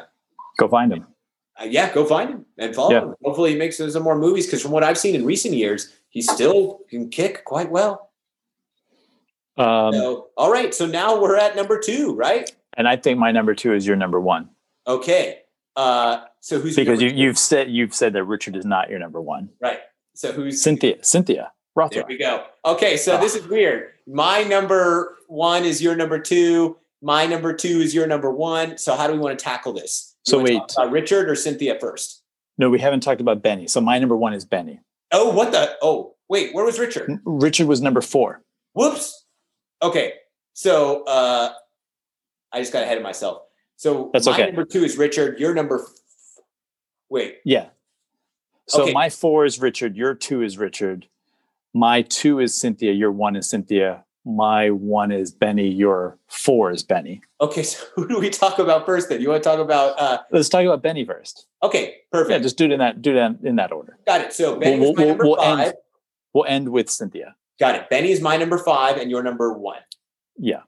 go find him. uh, yeah, go find him and follow Yeah. him. Hopefully, he makes some more movies. Because from what I've seen in recent years, he still can kick quite well. Um, So, all right. So now we're at number two, right? and I think my number two is your number one Okay. Uh, so who's because you you've said you've said that Richard is not your number one. right? So who's Cynthia, Cynthia There we go. Okay, so this is weird. My number one is your number two. My number two is your number one. So how do we want to tackle this? You So wait. Richard or Cynthia first. No, we haven't talked about Benny. So my number one is Benny. Oh, what the? Oh, wait. Where was Richard? Richard was number four. Whoops. Okay, so uh, I just got ahead of myself. So That's my okay. number two is Richard. Your number. F- wait. Yeah. So Okay. my four is Richard. Your two is Richard. My two is Cynthia. Your one is Cynthia. My one is Benny. Your four is Benny. Okay, so who do we talk about first? Then you want to talk about? Uh, Let's talk about Benny first. okay, perfect. Yeah, just do it in that do that in that order. got it. So Benny We'll- is my we'll- number we'll five. end- We'll end with Cynthia. Got it. Benny is my number five, and your number one. Yeah.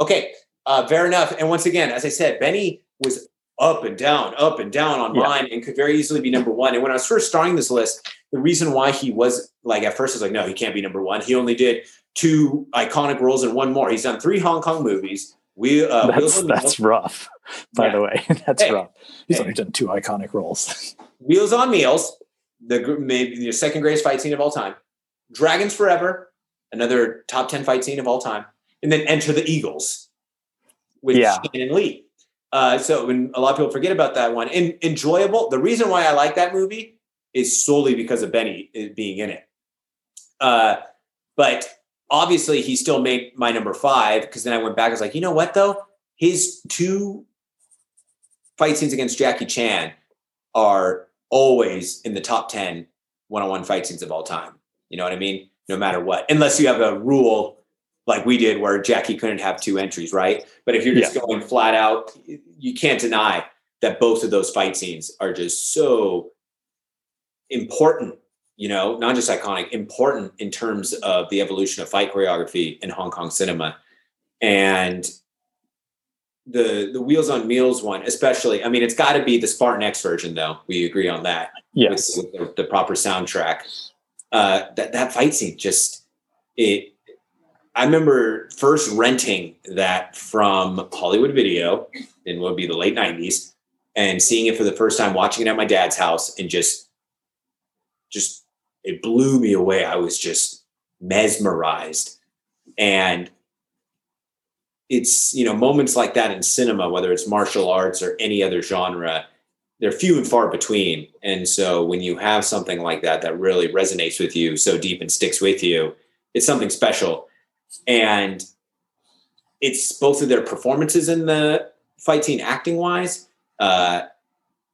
Okay, uh, fair enough. And once again, as I said, Benny was up and down, up and down on Yeah. mine, and could very easily be number one. And when I was first starting this list, the reason why he was like at first I was like, no, he can't be number one. He only did two iconic roles and one more. He's done three Hong Kong movies. We uh, Wheels that's that's rough. By Yeah. the way, that's Hey. rough. He's Hey. only done two iconic roles. Wheels on Meals, the maybe the second greatest fight scene of all time. Dragons Forever, another top ten fight scene of all time, and then Enter the Eagles with Yeah. Shannon Lee. Uh, so when a lot of people forget about that one, and enjoyable. The reason why I like that movie is solely because of Benny uh, being in it. Uh, but obviously, he still made my number five because then I went back. I was like, you know what though, his two fight scenes against Jackie Chan are always in the top 10 one-on-one fight scenes of all time. You know what I mean? No matter what, unless you have a rule like we did where Jackie couldn't have two entries, right? But if you're just going flat out, you can't deny that both of those fight scenes are just so important, you know, not just iconic, important in terms of the evolution of fight choreography in Hong Kong cinema. And the the Wheels on Meals one, especially, I mean, it's got to be the Spartan X version, though. We agree on that Yes. with, with the, the proper soundtrack. Uh, that that fight scene just it. I remember first renting that from Hollywood Video in what would be the late '90s, and seeing it for the first time, watching it at my dad's house, and just, just it blew me away. I was just mesmerized, and it's you know moments like that in cinema, whether it's martial arts or any other genre, they're few and far between. And so when you have something like that that really resonates with you so deep and sticks with you, it's something special. And it's both of their performances in the fight scene acting wise, uh,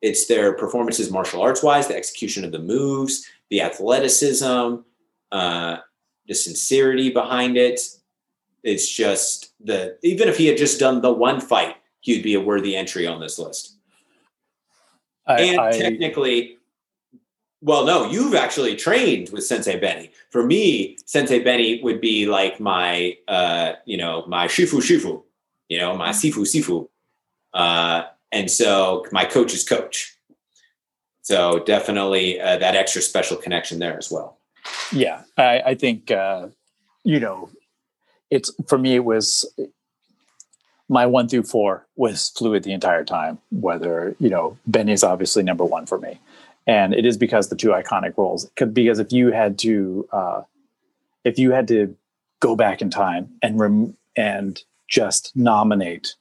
it's their performances martial arts wise, the execution of the moves, the athleticism, uh, the sincerity behind it. It's just the even if he had just done the one fight, he'd be a worthy entry on this list I, and I- technically, well, no, you've actually trained with Sensei Benny. For me, Sensei Benny would be like my, uh, you know, my shifu shifu, you know, my sifu sifu, uh, and so my coach's coach. So definitely uh, that extra special connection there as well. yeah i, I think uh, you know it's for me it was my one through four was fluid the entire time whether you know benny is obviously number one for me. And it is because the two iconic roles 'Cause- because if you had to uh, if you had to go back in time and rem- and just nominate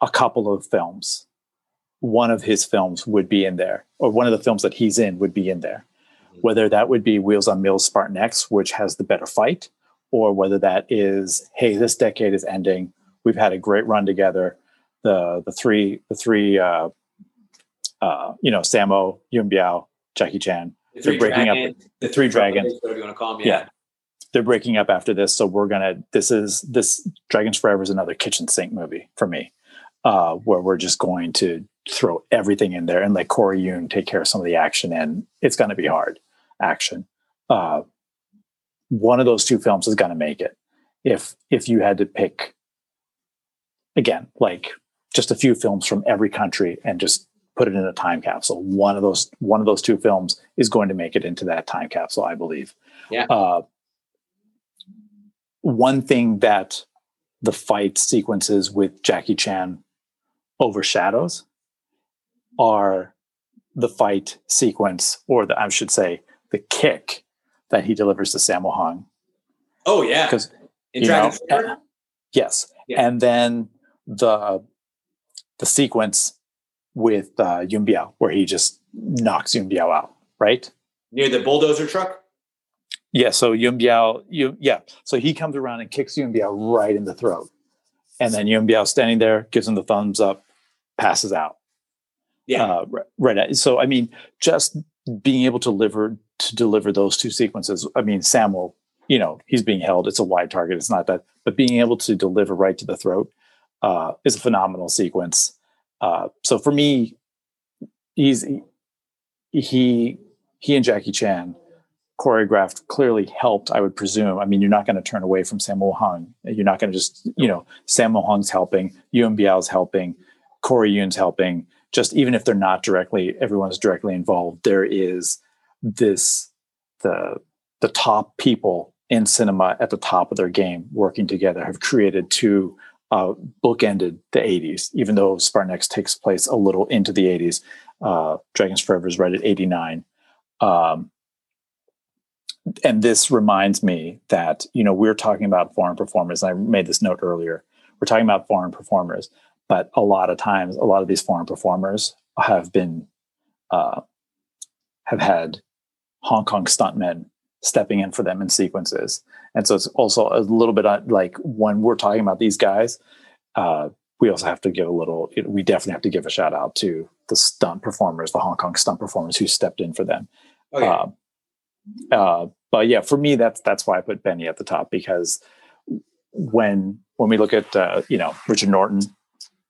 a couple of films one of his films would be in there or one of the films that he's in would be in there. Whether that would be Wheels on Meals Spartan X, which has the better fight, or whether that is, hey, this decade is ending. We've had a great run together. The the three the three uh, uh, you know Sammo, Yuen Biao, Jackie Chan. The They're three breaking up. The three dragons. whatever you want to call them. Yeah. Yeah. They're breaking up after this, so we're gonna. This is this Dragons Forever is another kitchen sink movie for me, uh, where we're just going to throw everything in there and let Corey Yuen take care of some of the action, and it's going to be hard action. Uh, one of those two films is going to make it. If if you had to pick, again, like just a few films from every country and just put it in a time capsule, one of those one of those two films is going to make it into that time capsule, I believe. Yeah. Uh, one thing that the fight sequences with Jackie Chan overshadows are the fight sequence, or the I should say, the kick that he delivers to Sammo Hung. Oh yeah. Because In Dragon's know, yes, Yeah. and then the the sequence with uh, Yuen Biao, where he just knocks Yuen Biao out, right? near the bulldozer truck. Yeah, so Yuen Biao, you, yeah, so he comes around and kicks Yuen Biao right in the throat, and then Yuen Biao standing there gives him the thumbs up, passes out. Yeah. Uh, right, at- So I mean, just being able to deliver to deliver those two sequences. I mean, Sammo, you know, he's being held. It's a wide target. It's not that, but being able to deliver right to the throat uh, is a phenomenal sequence. Uh, so for me, he's he he and Jackie Chan choreographed clearly helped. I would presume. I mean, you're not going to turn away from Sammo Hung. You're not going to just you know Sammo Hung's helping, Yuen Biao's helping, Corey Yuen's helping. Just even if they're not directly, everyone's directly involved. There is this the the top people in cinema at the top of their game working together have created two uh, bookended the 80s, even though Spartan takes place a little into the 80s. Uh, Dragons Forever is right at 89. Um, and this reminds me that, you know, we're talking about foreign performers. I made this note earlier. We're talking about foreign performers, but a lot of times, a lot of these foreign performers have been, uh, have had Hong Kong stuntmen stepping in for them in sequences. And so it's also a little bit uh, like when we're talking about these guys, uh, we also have to give a little, we definitely have to give a shout out to the stunt performers, the Hong Kong stunt performers who stepped in for them. Um, uh, but yeah, for me, that's that's why I put Benny at the top because when when we look at uh, you know Richard Norton,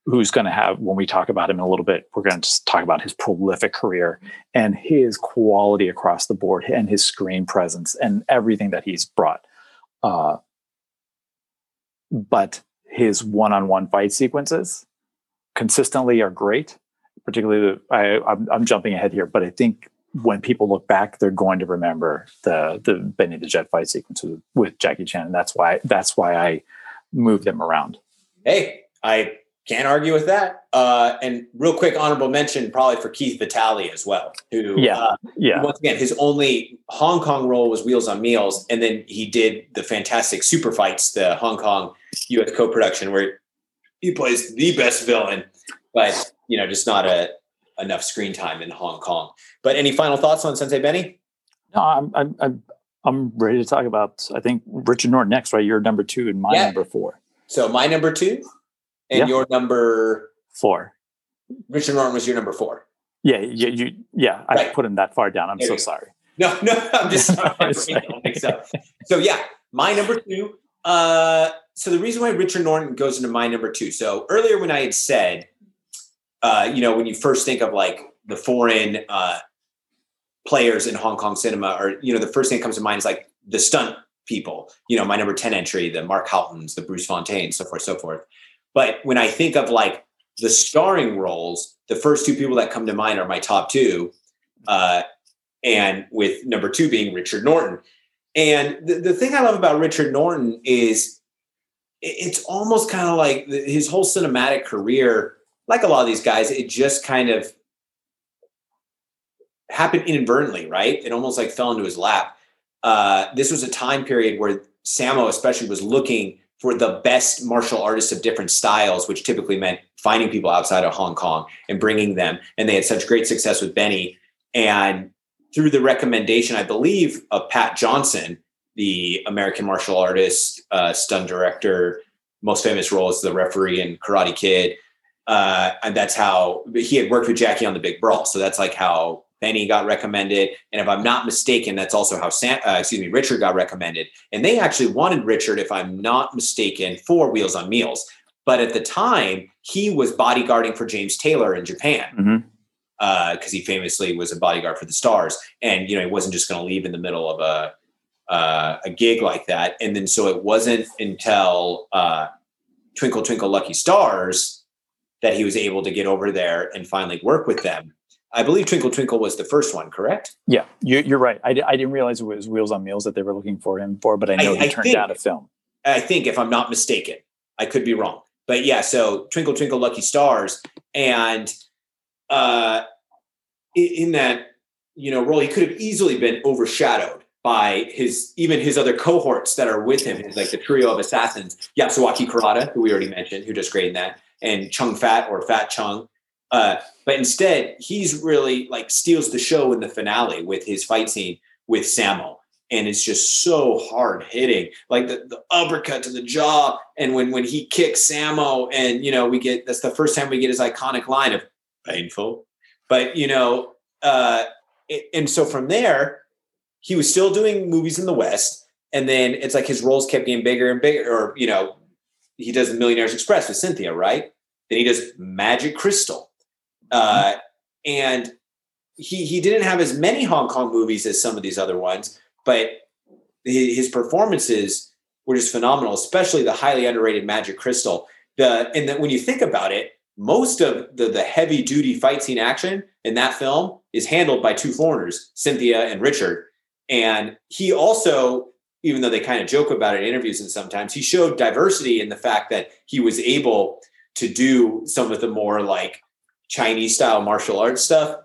who's going to have when we talk about him in a little bit, we're going to talk about his prolific career and his quality across the board and his screen presence and everything that he's brought. Uh, but his one-on-one fight sequences consistently are great. Particularly, the, I, I'm, I'm jumping ahead here, but I think when people look back, they're going to remember the the Benny the Jet fight sequences with, with Jackie Chan, and that's why that's why I move them around. hey, I can't argue with that. Uh, and real quick, honorable mention probably for Keith Vitale as well, who Yeah. uh, Yeah, once again his only Hong Kong role was Wheels on Meals, and then he did the fantastic Super Fights, the Hong Kong U.S. co-production, where he plays the best villain, but you know, just not a enough screen time in Hong Kong. But any final thoughts on Sensei Benny? no, I'm I'm I'm, I'm ready to talk about. I think Richard Norton next, right? You're number two and my Yeah. number four. So my number two, and Yeah. your number Four. Richard Norton was your number four. Yeah, you, you yeah. I put him that far down. I'm There so sorry. No, no, I'm just I don't think so. So yeah, my number two. Uh, so the reason why Richard Norton goes into my number two. So earlier when I had said, uh, you know, when you first think of like the foreign uh, players in Hong Kong cinema, or you know, the first thing that comes to mind is like the stunt people. You know, my number ten entry, the Mark Houghton's, the Bruce Fontaine, so forth, so forth. But when I think of like the starring roles, the first two people that come to mind are my top two. Uh, and with number two being Richard Norton. And the, the thing I love about Richard Norton is it's almost kind of like his whole cinematic career, like a lot of these guys, it just kind of happened inadvertently, right? It almost like fell into his lap. Uh, this was a time period where Sammo, especially, was looking for the best martial artists of different styles, which typically meant finding people outside of Hong Kong and bringing them. And they had such great success with Benny. And through the recommendation, I believe, of Pat Johnson, the American martial artist, uh, stunt director, most famous role is the referee in Karate Kid. Uh, and that's how he had worked with Jackie on The Big Brawl. So that's like how Benny got recommended. And if I'm not mistaken, that's also how Sam, uh, excuse me, Richard got recommended. And they actually wanted Richard, if I'm not mistaken, for Wheels on Meals. But at the time, he was bodyguarding for James Taylor in Japan. Mhm. Because he famously was a bodyguard for the Stars, and you know he wasn't just going to leave in the middle of a uh, a gig like that. And then so it wasn't until uh, Twinkle Twinkle Lucky Stars that he was able to get over there and finally work with them. I believe Twinkle Twinkle was the first one, correct? Yeah, you, you're right. I, I didn't realize it was Wheels on Meals that they were looking for him for, but I know I- he I turned think- down a film. I think, if I'm not mistaken, I could be wrong, but yeah. So Twinkle Twinkle Lucky Stars, and uh, in that you know role, he could have easily been overshadowed by his even his other cohorts that are with him, like the trio of assassins, Yasuaki Kurata, who we already mentioned, who does great in that, and Chung Fat or Fat Chung. Uh, but instead, he's really like steals the show in the finale with his fight scene with Sammo. And it's just so hard hitting like the, the uppercut to the jaw and when when he kicks sammo and you know we get that's the first time we get his iconic line of painful. But you know uh it, and so from there he was still doing movies in the west and then it's like his roles kept getting bigger and bigger or you know he does the millionaires express with cynthia right? Then he does magic crystal uh and he he didn't have as many hong kong movies as some of these other ones but his, his performances were just phenomenal, especially the highly underrated Magic Crystal. The and that when you think about it, most of the the heavy duty fight scene action in that film is handled by two foreigners, Cynthia and Richard. And he also, even though they kind of joke about it in interviews and sometimes, he showed diversity in the fact that he was able to do some of the more like Chinese style martial arts stuff.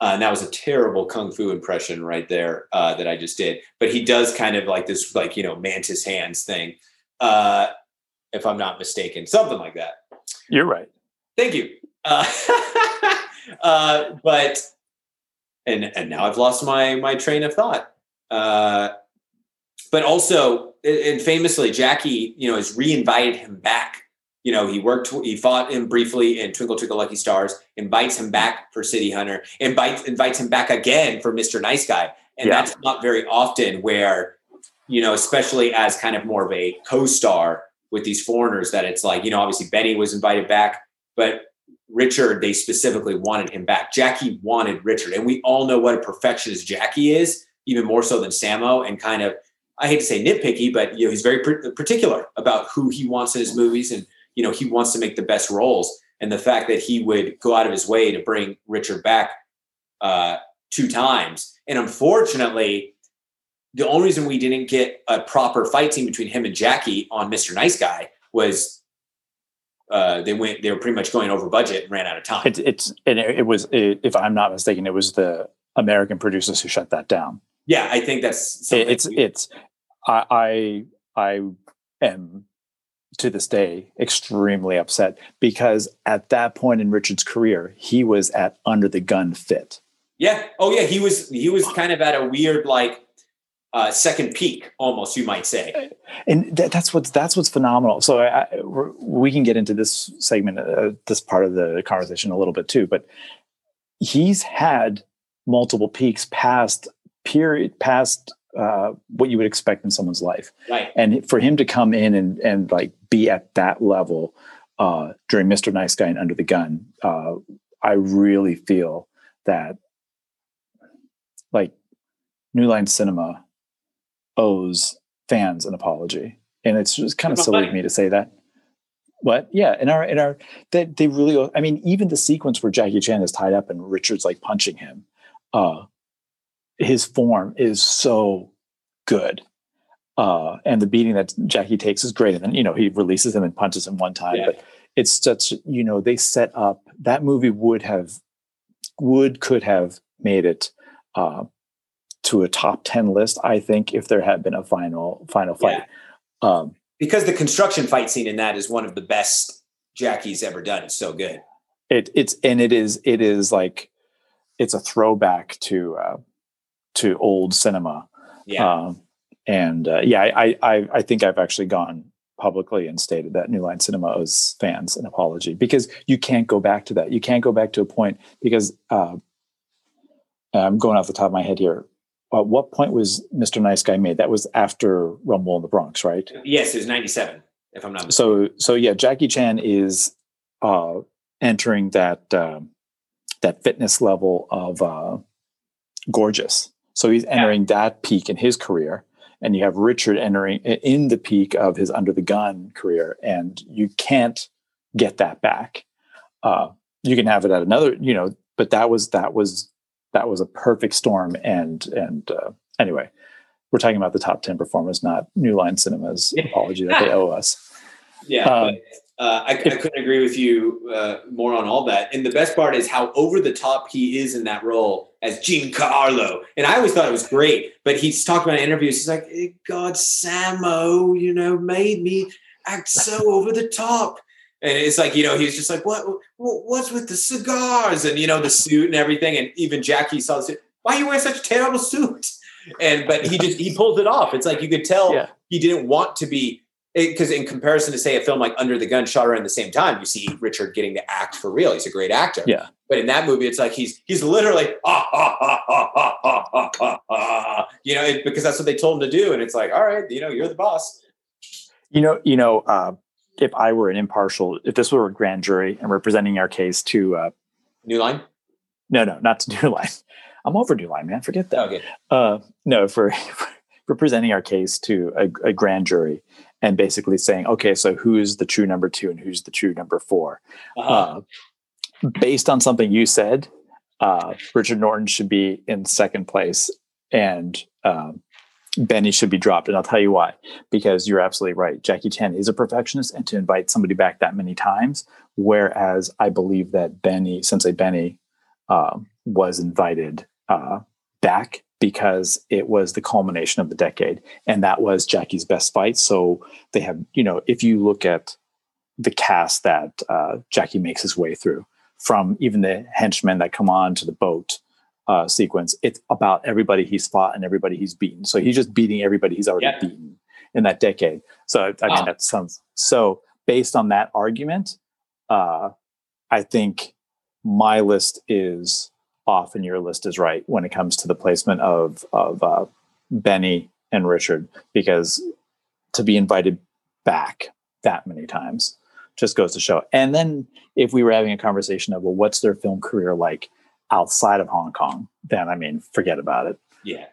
Uh, and that was a terrible kung fu impression right there uh, that I just did. But he does kind of like this, like you know, mantis hands thing, uh, if I'm not mistaken, something like that. You're right. Thank you. Uh, uh, but and and now I've lost my my train of thought. Uh, but also, and famously, Jackie, you know, has reinvited him back. You know, he worked, he fought him briefly in Twinkle Twinkle Lucky Stars, invites him back for City Hunter, invites invites him back again for Mr. Nice Guy, and Yeah. that's not very often where, you know, especially as kind of more of a co-star with these foreigners, that it's like, you know, obviously Benny was invited back, but Richard, they specifically wanted him back. Jackie wanted Richard, and we all know what a perfectionist Jackie is, even more so than Sammo, and kind of I hate to say nitpicky, but you know he's very par- particular about who he wants in his movies, and you know he wants to make the best roles. And the fact that he would go out of his way to bring Richard back uh, two times, and unfortunately, the only reason we didn't get a proper fight scene between him and Jackie on Mr. Nice Guy was uh, they went they were pretty much going over budget and ran out of time. It, it's and it, it was it, if I'm not mistaken, it was the American producers who shut that down. yeah, I think that's it's we- it's I I I am to this day extremely upset because at that point in Richard's career, he was at under the gun fit. Yeah. Oh, yeah. He was he was kind of at a weird like uh, second peak, almost you might say. and that, that's what's that's what's phenomenal. So I, I, we're- can get into this segment, uh, this part of the conversation a little bit too. But he's had multiple peaks past period, past uh, what you would expect in someone's life, Right. and for him to come in and and like be at that level uh, during Mister Nice Guy and Under the Gun, uh, I really feel that like New Line Cinema owes fans an apology, and it's just kind of silly of me to say that. What? Yeah, in our in our that they really. I mean, even the sequence where Jackie Chan is tied up and Richard's like punching him, uh, his form is so good. Uh, and the beating that Jackie takes is great. And then, you know, he releases him and punches him one time. Yeah. But it's such, you know, they set up that movie would have, would, could have made it uh, to a top 10 list, I think, if there had been a final, final fight. Um, Because the construction fight scene in that is one of the best Jackie's ever done. It's so good. it, it's, and it is, it is like, it's a throwback to, uh, to old cinema. Yeah. Um, and uh, yeah, I, I I think I've actually gone publicly and stated that New Line Cinema owes fans an apology because you can't go back to that. You can't go back to a point because uh, I'm going off the top of my head here. At what point was Mr. Nice Guy made? That was after Rumble in the Bronx, right? Yes, it was 97, if I'm not mistaken. So, so yeah, Jackie Chan is uh, entering that uh, that fitness level of uh, gorgeous. So he's entering yeah. that peak in his career, and you have Richard entering in the peak of his under the gun career, and you can't get that back. Uh, you can have it at another, you know, but that was that was that was a perfect storm. And and uh, anyway, we're talking about the top ten performers, not New Line Cinema's apology that they owe us. Yeah, um, but, uh, I, I, couldn't agree with you uh, more on all that. And the best part is how over the top he is in that role as Giancarlo. And I always thought it was great. But he's talking about in interviews. He's like, God, Sammo, you know, made me act so over the top. And it's like, you know, he's just like, what, what, what's with the cigars and, you know, the suit and everything. And even Jackie saw the suit. Why are you wearing such a terrible suit? And, but he just, he pulls it off. It's like, you could tell yeah. he didn't want to be, because in comparison to say a film like Under the Gun shot around the same time, you see Richard getting to act for real. He's a great actor. Yeah. But in that movie, it's like he's he's literally ah, ah ah ah ah ah ah ah, ah, you know it, because that's what they told him to do, and it's like all right, you know, you're the boss. You know, you know, uh, if I were an impartial, if this were a grand jury and representing our case to uh, New Line, no, no, not to New Line. I'm over New Line, man. Forget that. Okay. Uh, no, for representing our case to a, a grand jury and basically saying, okay, so who's the true number two and who's the true number 4 uh-huh. uh, based on something you said, uh, Richard Norton should be in second place and um, Benny should be dropped. And I'll tell you why. Because you're absolutely right. Jackie Chan is a perfectionist, and to invite somebody back that many times, whereas I believe that Benny, Sensei Benny, uh, was invited uh, back because it was the culmination of the decade, and that was Jackie's best fight. So they have, you know, if you look at the cast that uh, Jackie makes his way through, from even the henchmen that come on to the boat uh, sequence, it's about everybody he's fought and everybody he's beaten. So he's just beating everybody he's already yeah. beaten in that decade. So I mean, that sounds so. Based on that argument, uh, I think my list is off and your list is right when it comes to the placement of of uh, Benny and Richard because to be invited back that many times just goes to show. And then if we were having a conversation of well, what's their film career like? outside of Hong Kong, then I mean, forget about it. Yeah.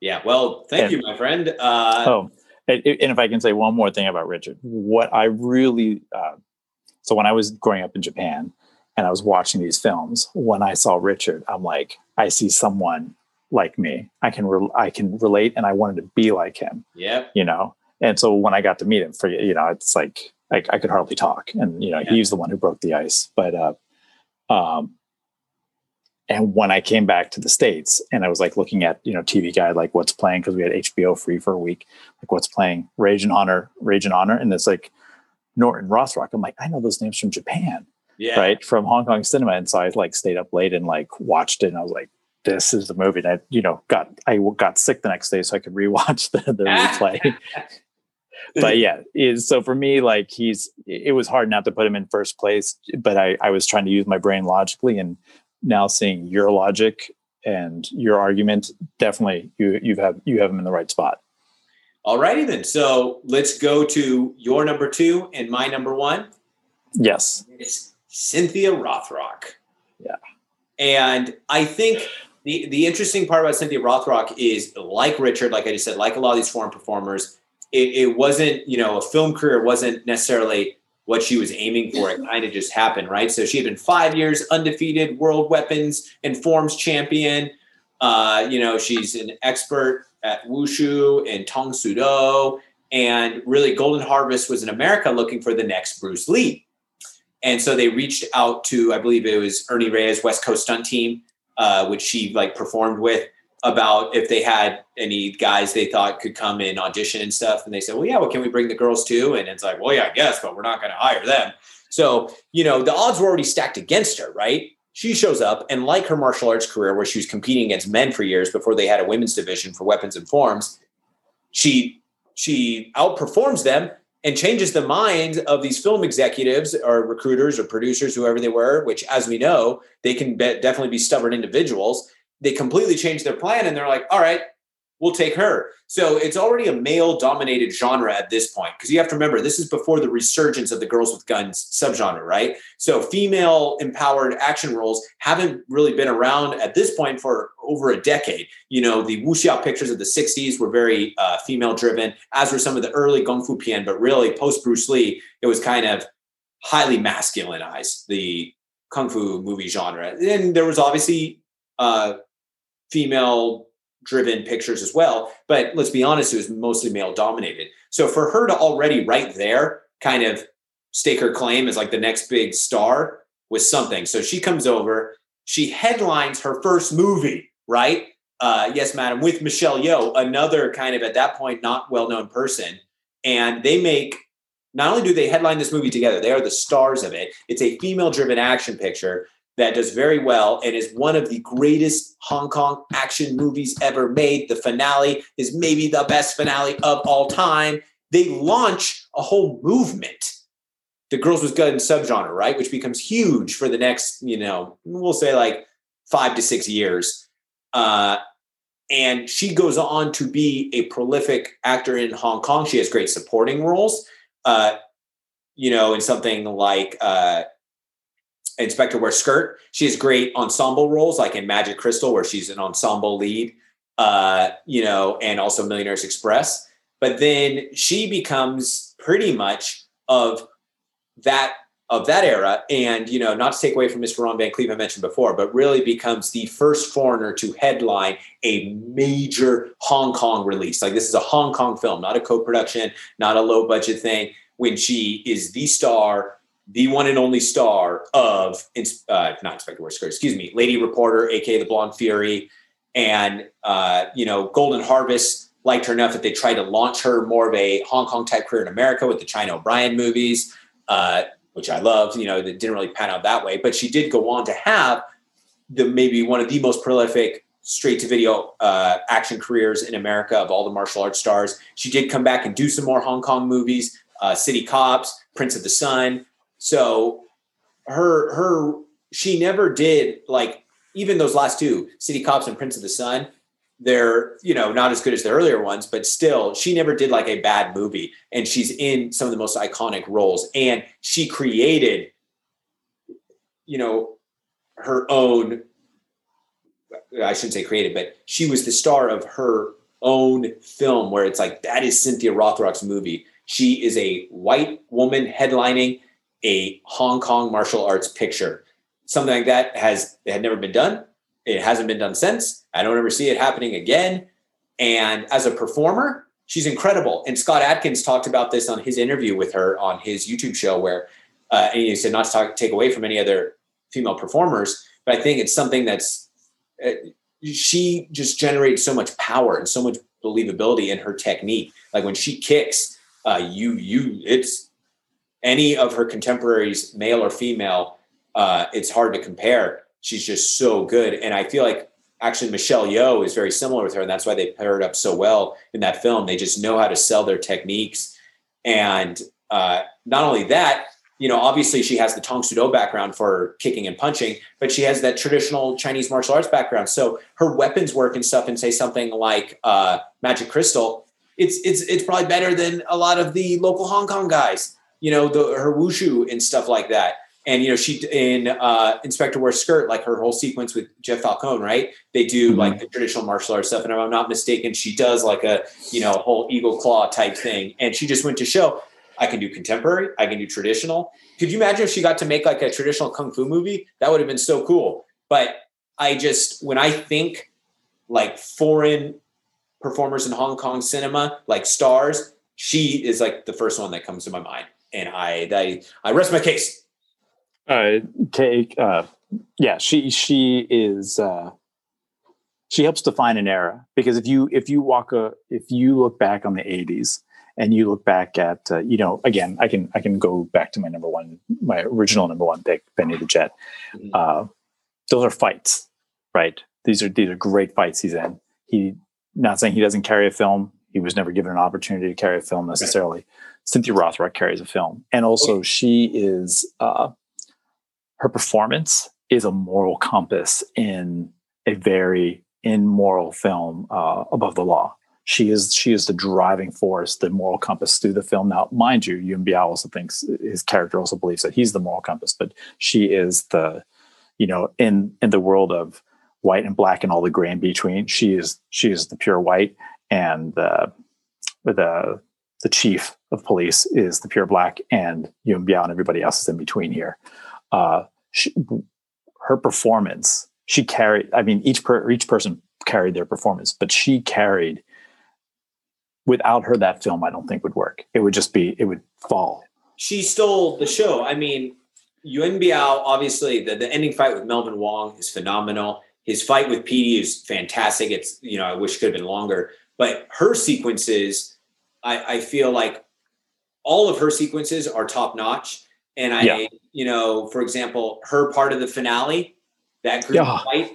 Yeah. Well, thank and, you, my friend. Uh, oh, and, and, if I can say one more thing about Richard, what I really, uh, so when I was growing up in Japan and I was watching these films, when I saw Richard, I'm like, I see someone like me. I can, re- I can relate and I wanted to be like him. Yeah. You know? And so when I got to meet him for, you know, it's like, I, I could hardly talk and, you know, yeah. he's the one who broke the ice, but, uh, um, and when I came back to the States and I was like looking at, you know, TV guide, like what's playing, because we had HBO free for a week, like what's playing, Rage and Honor, Rage and Honor. And it's like Norton Rothrock. I'm like, I know those names from Japan. Yeah. Right. From Hong Kong cinema. And so I like stayed up late and like watched it. And I was like, this is the movie. And I, you know, got, I got sick the next day so I could rewatch the, the replay. but yeah, is so for me, like he's, it was hard not to put him in first place, but I, I was trying to use my brain logically and now seeing your logic and your argument, definitely you you have you have them in the right spot. All righty then. So let's go to your number two and my number one. Yes. It's Cynthia Rothrock. Yeah. And I think the, the interesting part about Cynthia Rothrock is like Richard, like I just said, like a lot of these foreign performers, it, it wasn't, you know, a film career wasn't necessarily what she was aiming for. It kind of just happened, right? So she had been five years undefeated world weapons and forms champion. Uh, you know, she's an expert at wushu and tang soo do. And really, Golden Harvest was in America looking for the next Bruce Lee. And so they reached out to, I believe it was Ernie Reyes West Coast Stunt Team, uh, which she like performed with about if they had any guys they thought could come and audition and stuff. And they said, well, yeah, well, can we bring the girls too? And it's like, well, yeah, I guess, but we're not going to hire them. So, you know, the odds were already stacked against her, right? She shows up and like her martial arts career where she was competing against men for years before they had a women's division for weapons and forms, she she outperforms them and changes the mind of these film executives or recruiters or producers, whoever they were, which, as we know, they can be, definitely be stubborn individuals. They completely change their plan and they're like, all right, we'll take her. So it's already a male dominated genre at this point. Because you have to remember, this is before the resurgence of the girls with guns subgenre, right? So female empowered action roles haven't really been around at this point for over a decade. You know, the wuxia pictures of the 60s were very uh, female driven, as were some of the early Kung Fu Pian, but really post Bruce Lee, it was kind of highly masculinized, the Kung Fu movie genre. And there was obviously uh, female driven pictures as well. But let's be honest, it was mostly male dominated. So for her to already right there kind of stake her claim as like the next big star was something. So she comes over, she headlines her first movie, right? Uh, yes, madam, with Michelle Yeoh, another kind of at that point not well known person. And they make not only do they headline this movie together, they are the stars of it. It's a female driven action picture that does very well and is one of the greatest Hong Kong action movies ever made. The finale is maybe the best finale of all time. They launch a whole movement, the Girls with Guns subgenre, right? Which becomes huge for the next, you know, we'll say like five to six years. Uh, and she goes on to be a prolific actor in Hong Kong. She has great supporting roles. Uh, you know, in something like uh, Inspector wears skirt. She has great ensemble roles, like in Magic Crystal, where she's an ensemble lead, uh, you know, and also Millionaires Express. But then she becomes pretty much of that of that era, and you know, not to take away from Mr. Ron Van Clief I mentioned before, but really becomes the first foreigner to headline a major Hong Kong release. Like this is a Hong Kong film, not a co-production, not a low budget thing. When she is the star the one and only star of uh, not Inspector Wears excuse me, Lady Reporter, aka the Blonde Fury, and uh, you know Golden Harvest liked her enough that they tried to launch her more of a Hong Kong type career in America with the China O'Brien movies, uh, which I loved. You know, that didn't really pan out that way, but she did go on to have the maybe one of the most prolific straight to video uh, action careers in America of all the martial arts stars. She did come back and do some more Hong Kong movies, uh, City Cops, Prince of the Sun. So her her she never did like even those last two, City Cops and Prince of the Sun, they're, you know, not as good as the earlier ones, but still she never did like a bad movie. And she's in some of the most iconic roles. And she created, you know, her own I shouldn't say created, but she was the star of her own film where it's like that is Cynthia Rothrock's movie. She is a white woman headlining a Hong Kong martial arts picture. Something like that has had never been done. It hasn't been done since. I don't ever see it happening again. And as a performer, she's incredible. And Scott Adkins talked about this on his interview with her on his YouTube show, where uh, and he said not to talk, take away from any other female performers, but I think it's something that's uh, she just generates so much power and so much believability in her technique. Like when she kicks, uh, you you it's any of her contemporaries, male or female, uh, it's hard to compare. She's just so good. And I feel like actually Michelle Yeoh is very similar with her. And that's why they paired up so well in that film. They just know how to sell their techniques. And uh, not only that, you know, obviously she has the Tang Soo Do background for kicking and punching, but she has that traditional Chinese martial arts background. So her weapons work and stuff, and say something like uh, Magic Crystal, it's it's it's probably better than a lot of the local Hong Kong guys you know, the her wushu and stuff like that. And you know, she in uh, Inspector Wears Skirt, like her whole sequence with Jeff Falcon, right? They do mm-hmm. like the traditional martial arts stuff, and if I'm not mistaken, she does like a you know whole eagle claw type thing. And she just went to show I can do contemporary, I can do traditional. Could you imagine if she got to make like a traditional kung fu movie? That would have been so cool. But I just when I think like foreign performers in Hong Kong cinema, like stars, she is like the first one that comes to my mind and I I, I rest my case. Uh, take uh, yeah, she she is uh, she helps define an era because if you if you walk a if you look back on the '80s and you look back at uh, you know again I can I can go back to my number one my original number one pick Benny the Jet. Mm-hmm. Uh, those are fights, right? These are these are great fights he's in. He not saying he doesn't carry a film. He was never given an opportunity to carry a film necessarily. Cynthia Rothrock carries a film, and also she is uh, her performance is a moral compass in a very immoral film uh, above the law. She is she is the driving force, the moral compass through the film. Now, mind you, Yuen Biao also thinks his character also believes that he's the moral compass, but she is the, you know, in in the world of white and black and all the gray in between. She is she is the pure white, and the the the chief of police is the pure black, and Yuen Biao and everybody else is in between here. Uh, she, her performance, she carried. I mean, each per, each person carried their performance, but she carried. Without her, that film I don't think would work. It would just be it would fall. She stole the show. I mean, Yuen Biao, obviously, the, the ending fight with Melvin Wong is phenomenal. His fight with Petey is fantastic. It's you know I wish it could have been longer, but her sequences, I, I feel like all of her sequences are top notch. And I, yeah. you know, for example, her part of the finale, that group yeah. fight,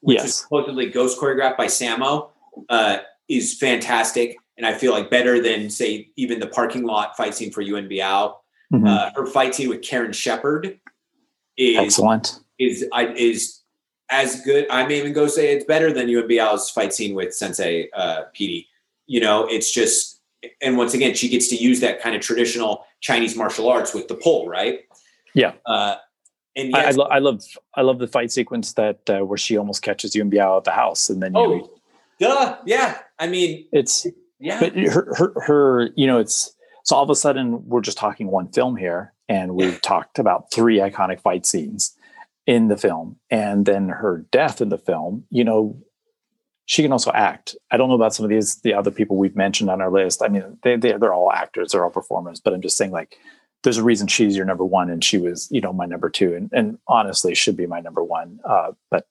which yes. was supposedly ghost choreographed by Sammo, uh, is fantastic. And I feel like better than say even the parking lot fight scene for Biao. Mm-hmm. Uh, her fight scene with Karen Sheperd is excellent. Is is as good. I may even go say it's better than Biao's fight scene with Sensei uh, Petey. You know, it's just and once again, she gets to use that kind of traditional Chinese martial arts with the pole, right? Yeah. Uh, and yes, I, I, lo- I, love I love the fight sequence that uh, where she almost catches Yuen Biao at the house, and then oh, you, duh, yeah. I mean, it's yeah, but her, her her you know it's so all of a sudden we're just talking one film here, and we've talked about three iconic fight scenes in the film, and then her death in the film. You know, she can also act. I don't know about some of these the other people we've mentioned on our list. I mean, they, they they're all actors, they're all performers, but I'm just saying like there's a reason she's your number one and she was you know my number two and, and honestly should be my number one uh, but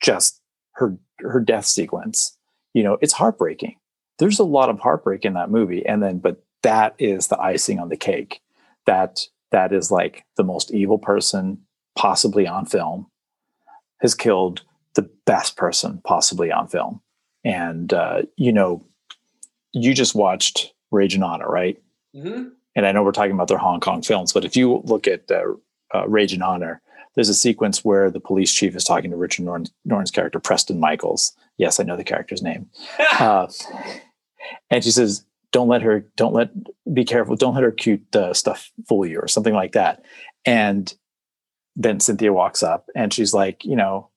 just her her death sequence you know it's heartbreaking there's a lot of heartbreak in that movie and then but that is the icing on the cake that that is like the most evil person possibly on film has killed the best person possibly on film. And uh, you know, you just watched Rage and Honor, right? Mm-hmm. And I know we're talking about their Hong Kong films, but if you look at uh, uh, Rage and Honor, there's a sequence where the police chief is talking to Richard Norton, Norton's character, Preston Michaels. Yes, I know the character's name. Uh, and she says, "Don't let her. Don't let. Be careful. Don't let her cute uh, stuff fool you, or something like that." And then Cynthia walks up and she's like, you know,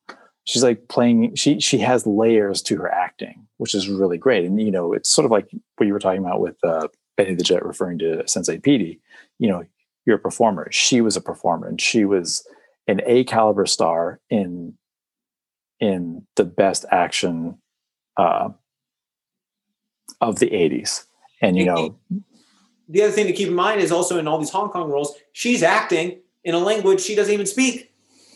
she's like playing she she has layers to her acting which is really great. And you know it's sort of like what you were talking about with uh, benny the jet referring to sensei Petey. you know you're a performer. She was a performer and she was an a caliber star in in the best action uh, of the 80s and you know the other thing to keep in mind is also in all these hong kong roles she's acting in a language she doesn't even speak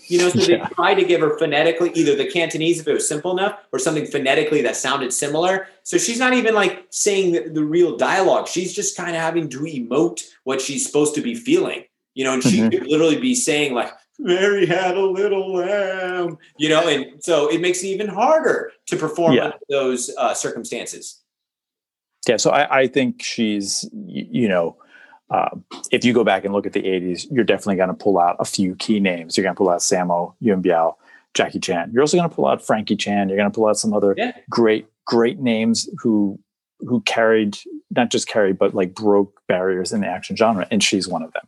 you know, so yeah. they tried to give her phonetically either the Cantonese if it was simple enough or something phonetically that sounded similar. So she's not even like saying the, the real dialogue. She's just kind of having to emote what she's supposed to be feeling. You know, and she mm-hmm. could literally be saying like, Mary had a little lamb, you know, and so it makes it even harder to perform yeah. those uh, circumstances. Yeah, so I, I think she's, you know, uh, if you go back and look at the 80s, you're definitely going to pull out a few key names. You're going to pull out Sammo, Yuen Biao, Jackie Chan. You're also going to pull out Frankie Chan. You're going to pull out some other yeah. great, great names who who carried not just carried but like broke barriers in the action genre, and she's one of them.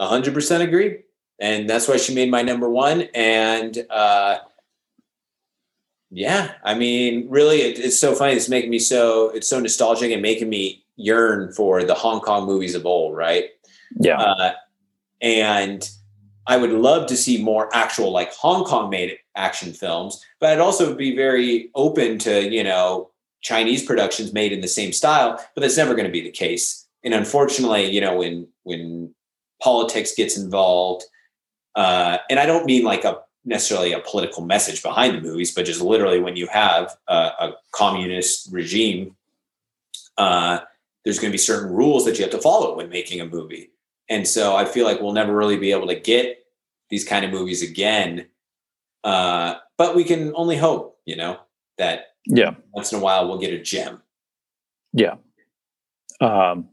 Hundred percent agree, and that's why she made my number one. And uh, yeah, I mean, really, it, it's so funny. It's making me so it's so nostalgic and making me yearn for the Hong Kong movies of old, right? Yeah. Uh, and I would love to see more actual like Hong Kong made action films, but I'd also be very open to, you know, Chinese productions made in the same style, but that's never going to be the case. And unfortunately, you know, when when politics gets involved, uh, and I don't mean like a necessarily a political message behind the movies, but just literally when you have a, a communist regime, uh, there's going to be certain rules that you have to follow when making a movie. And so I feel like we'll never really be able to get these kind of movies again. Uh, but we can only hope, you know, that yeah, once in a while we'll get a gem. Yeah. Um,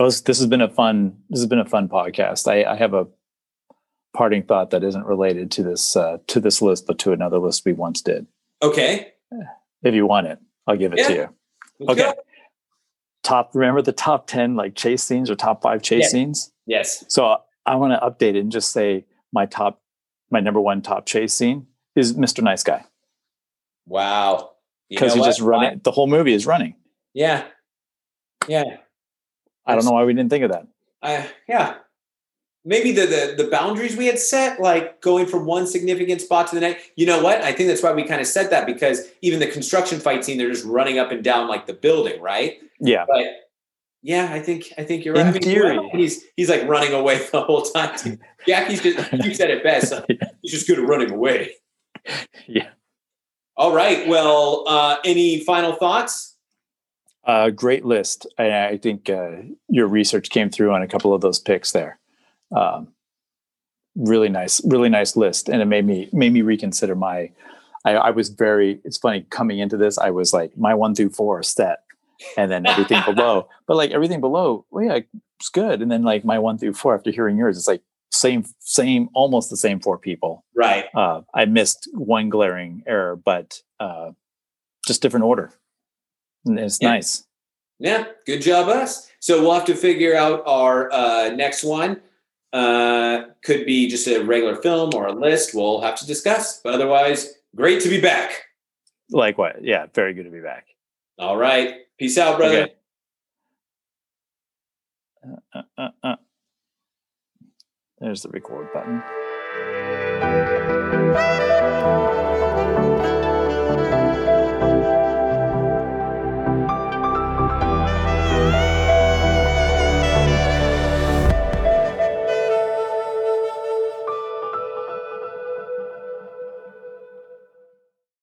Oh, this, this has been a fun. This has been a fun podcast. I, I have a parting thought that isn't related to this uh, to this list, but to another list we once did. Okay. If you want it, I'll give it Yeah. to you. Let's Okay. go. Top. Remember the top ten like chase scenes or top five chase Yeah. scenes. Yes. So I want to update it and just say my top, my number one top chase scene is Mr. Nice Guy Wow. Because he's just running. The whole movie is running. Yeah. Yeah. I don't know why we didn't think of that. I yeah. Maybe the, the the boundaries we had set, like going from one significant spot to the next. You know what? I think that's why we kind of said that because even the construction fight scene, they're just running up and down like the building, right? Yeah, But yeah, I think I think you're right. In I mean, theory. he's he's like running away the whole time. too. Jackie's just you said it best. He's just good at running away. yeah. All right. Well, uh, any final thoughts? Uh, great list. I, I think uh, your research came through on a couple of those picks there. Um, really nice, really nice list, and it made me made me reconsider my. I, I was very. It's funny coming into this. I was like my one through four are set, and then everything below. But like everything below, well, yeah, it's good. And then like my one through four, after hearing yours, it's like same, same, almost the same four people. Right. Uh, I missed one glaring error, but uh, just different order. And it's Yeah. nice. Yeah, good job, us. So we'll have to figure out our uh, next one. Uh, could be just a regular film or a list. We'll have to discuss. But otherwise, great to be back. Like what? Yeah, very good to be back. All right. Peace out, brother. Okay. Uh, uh, uh. There's the record button.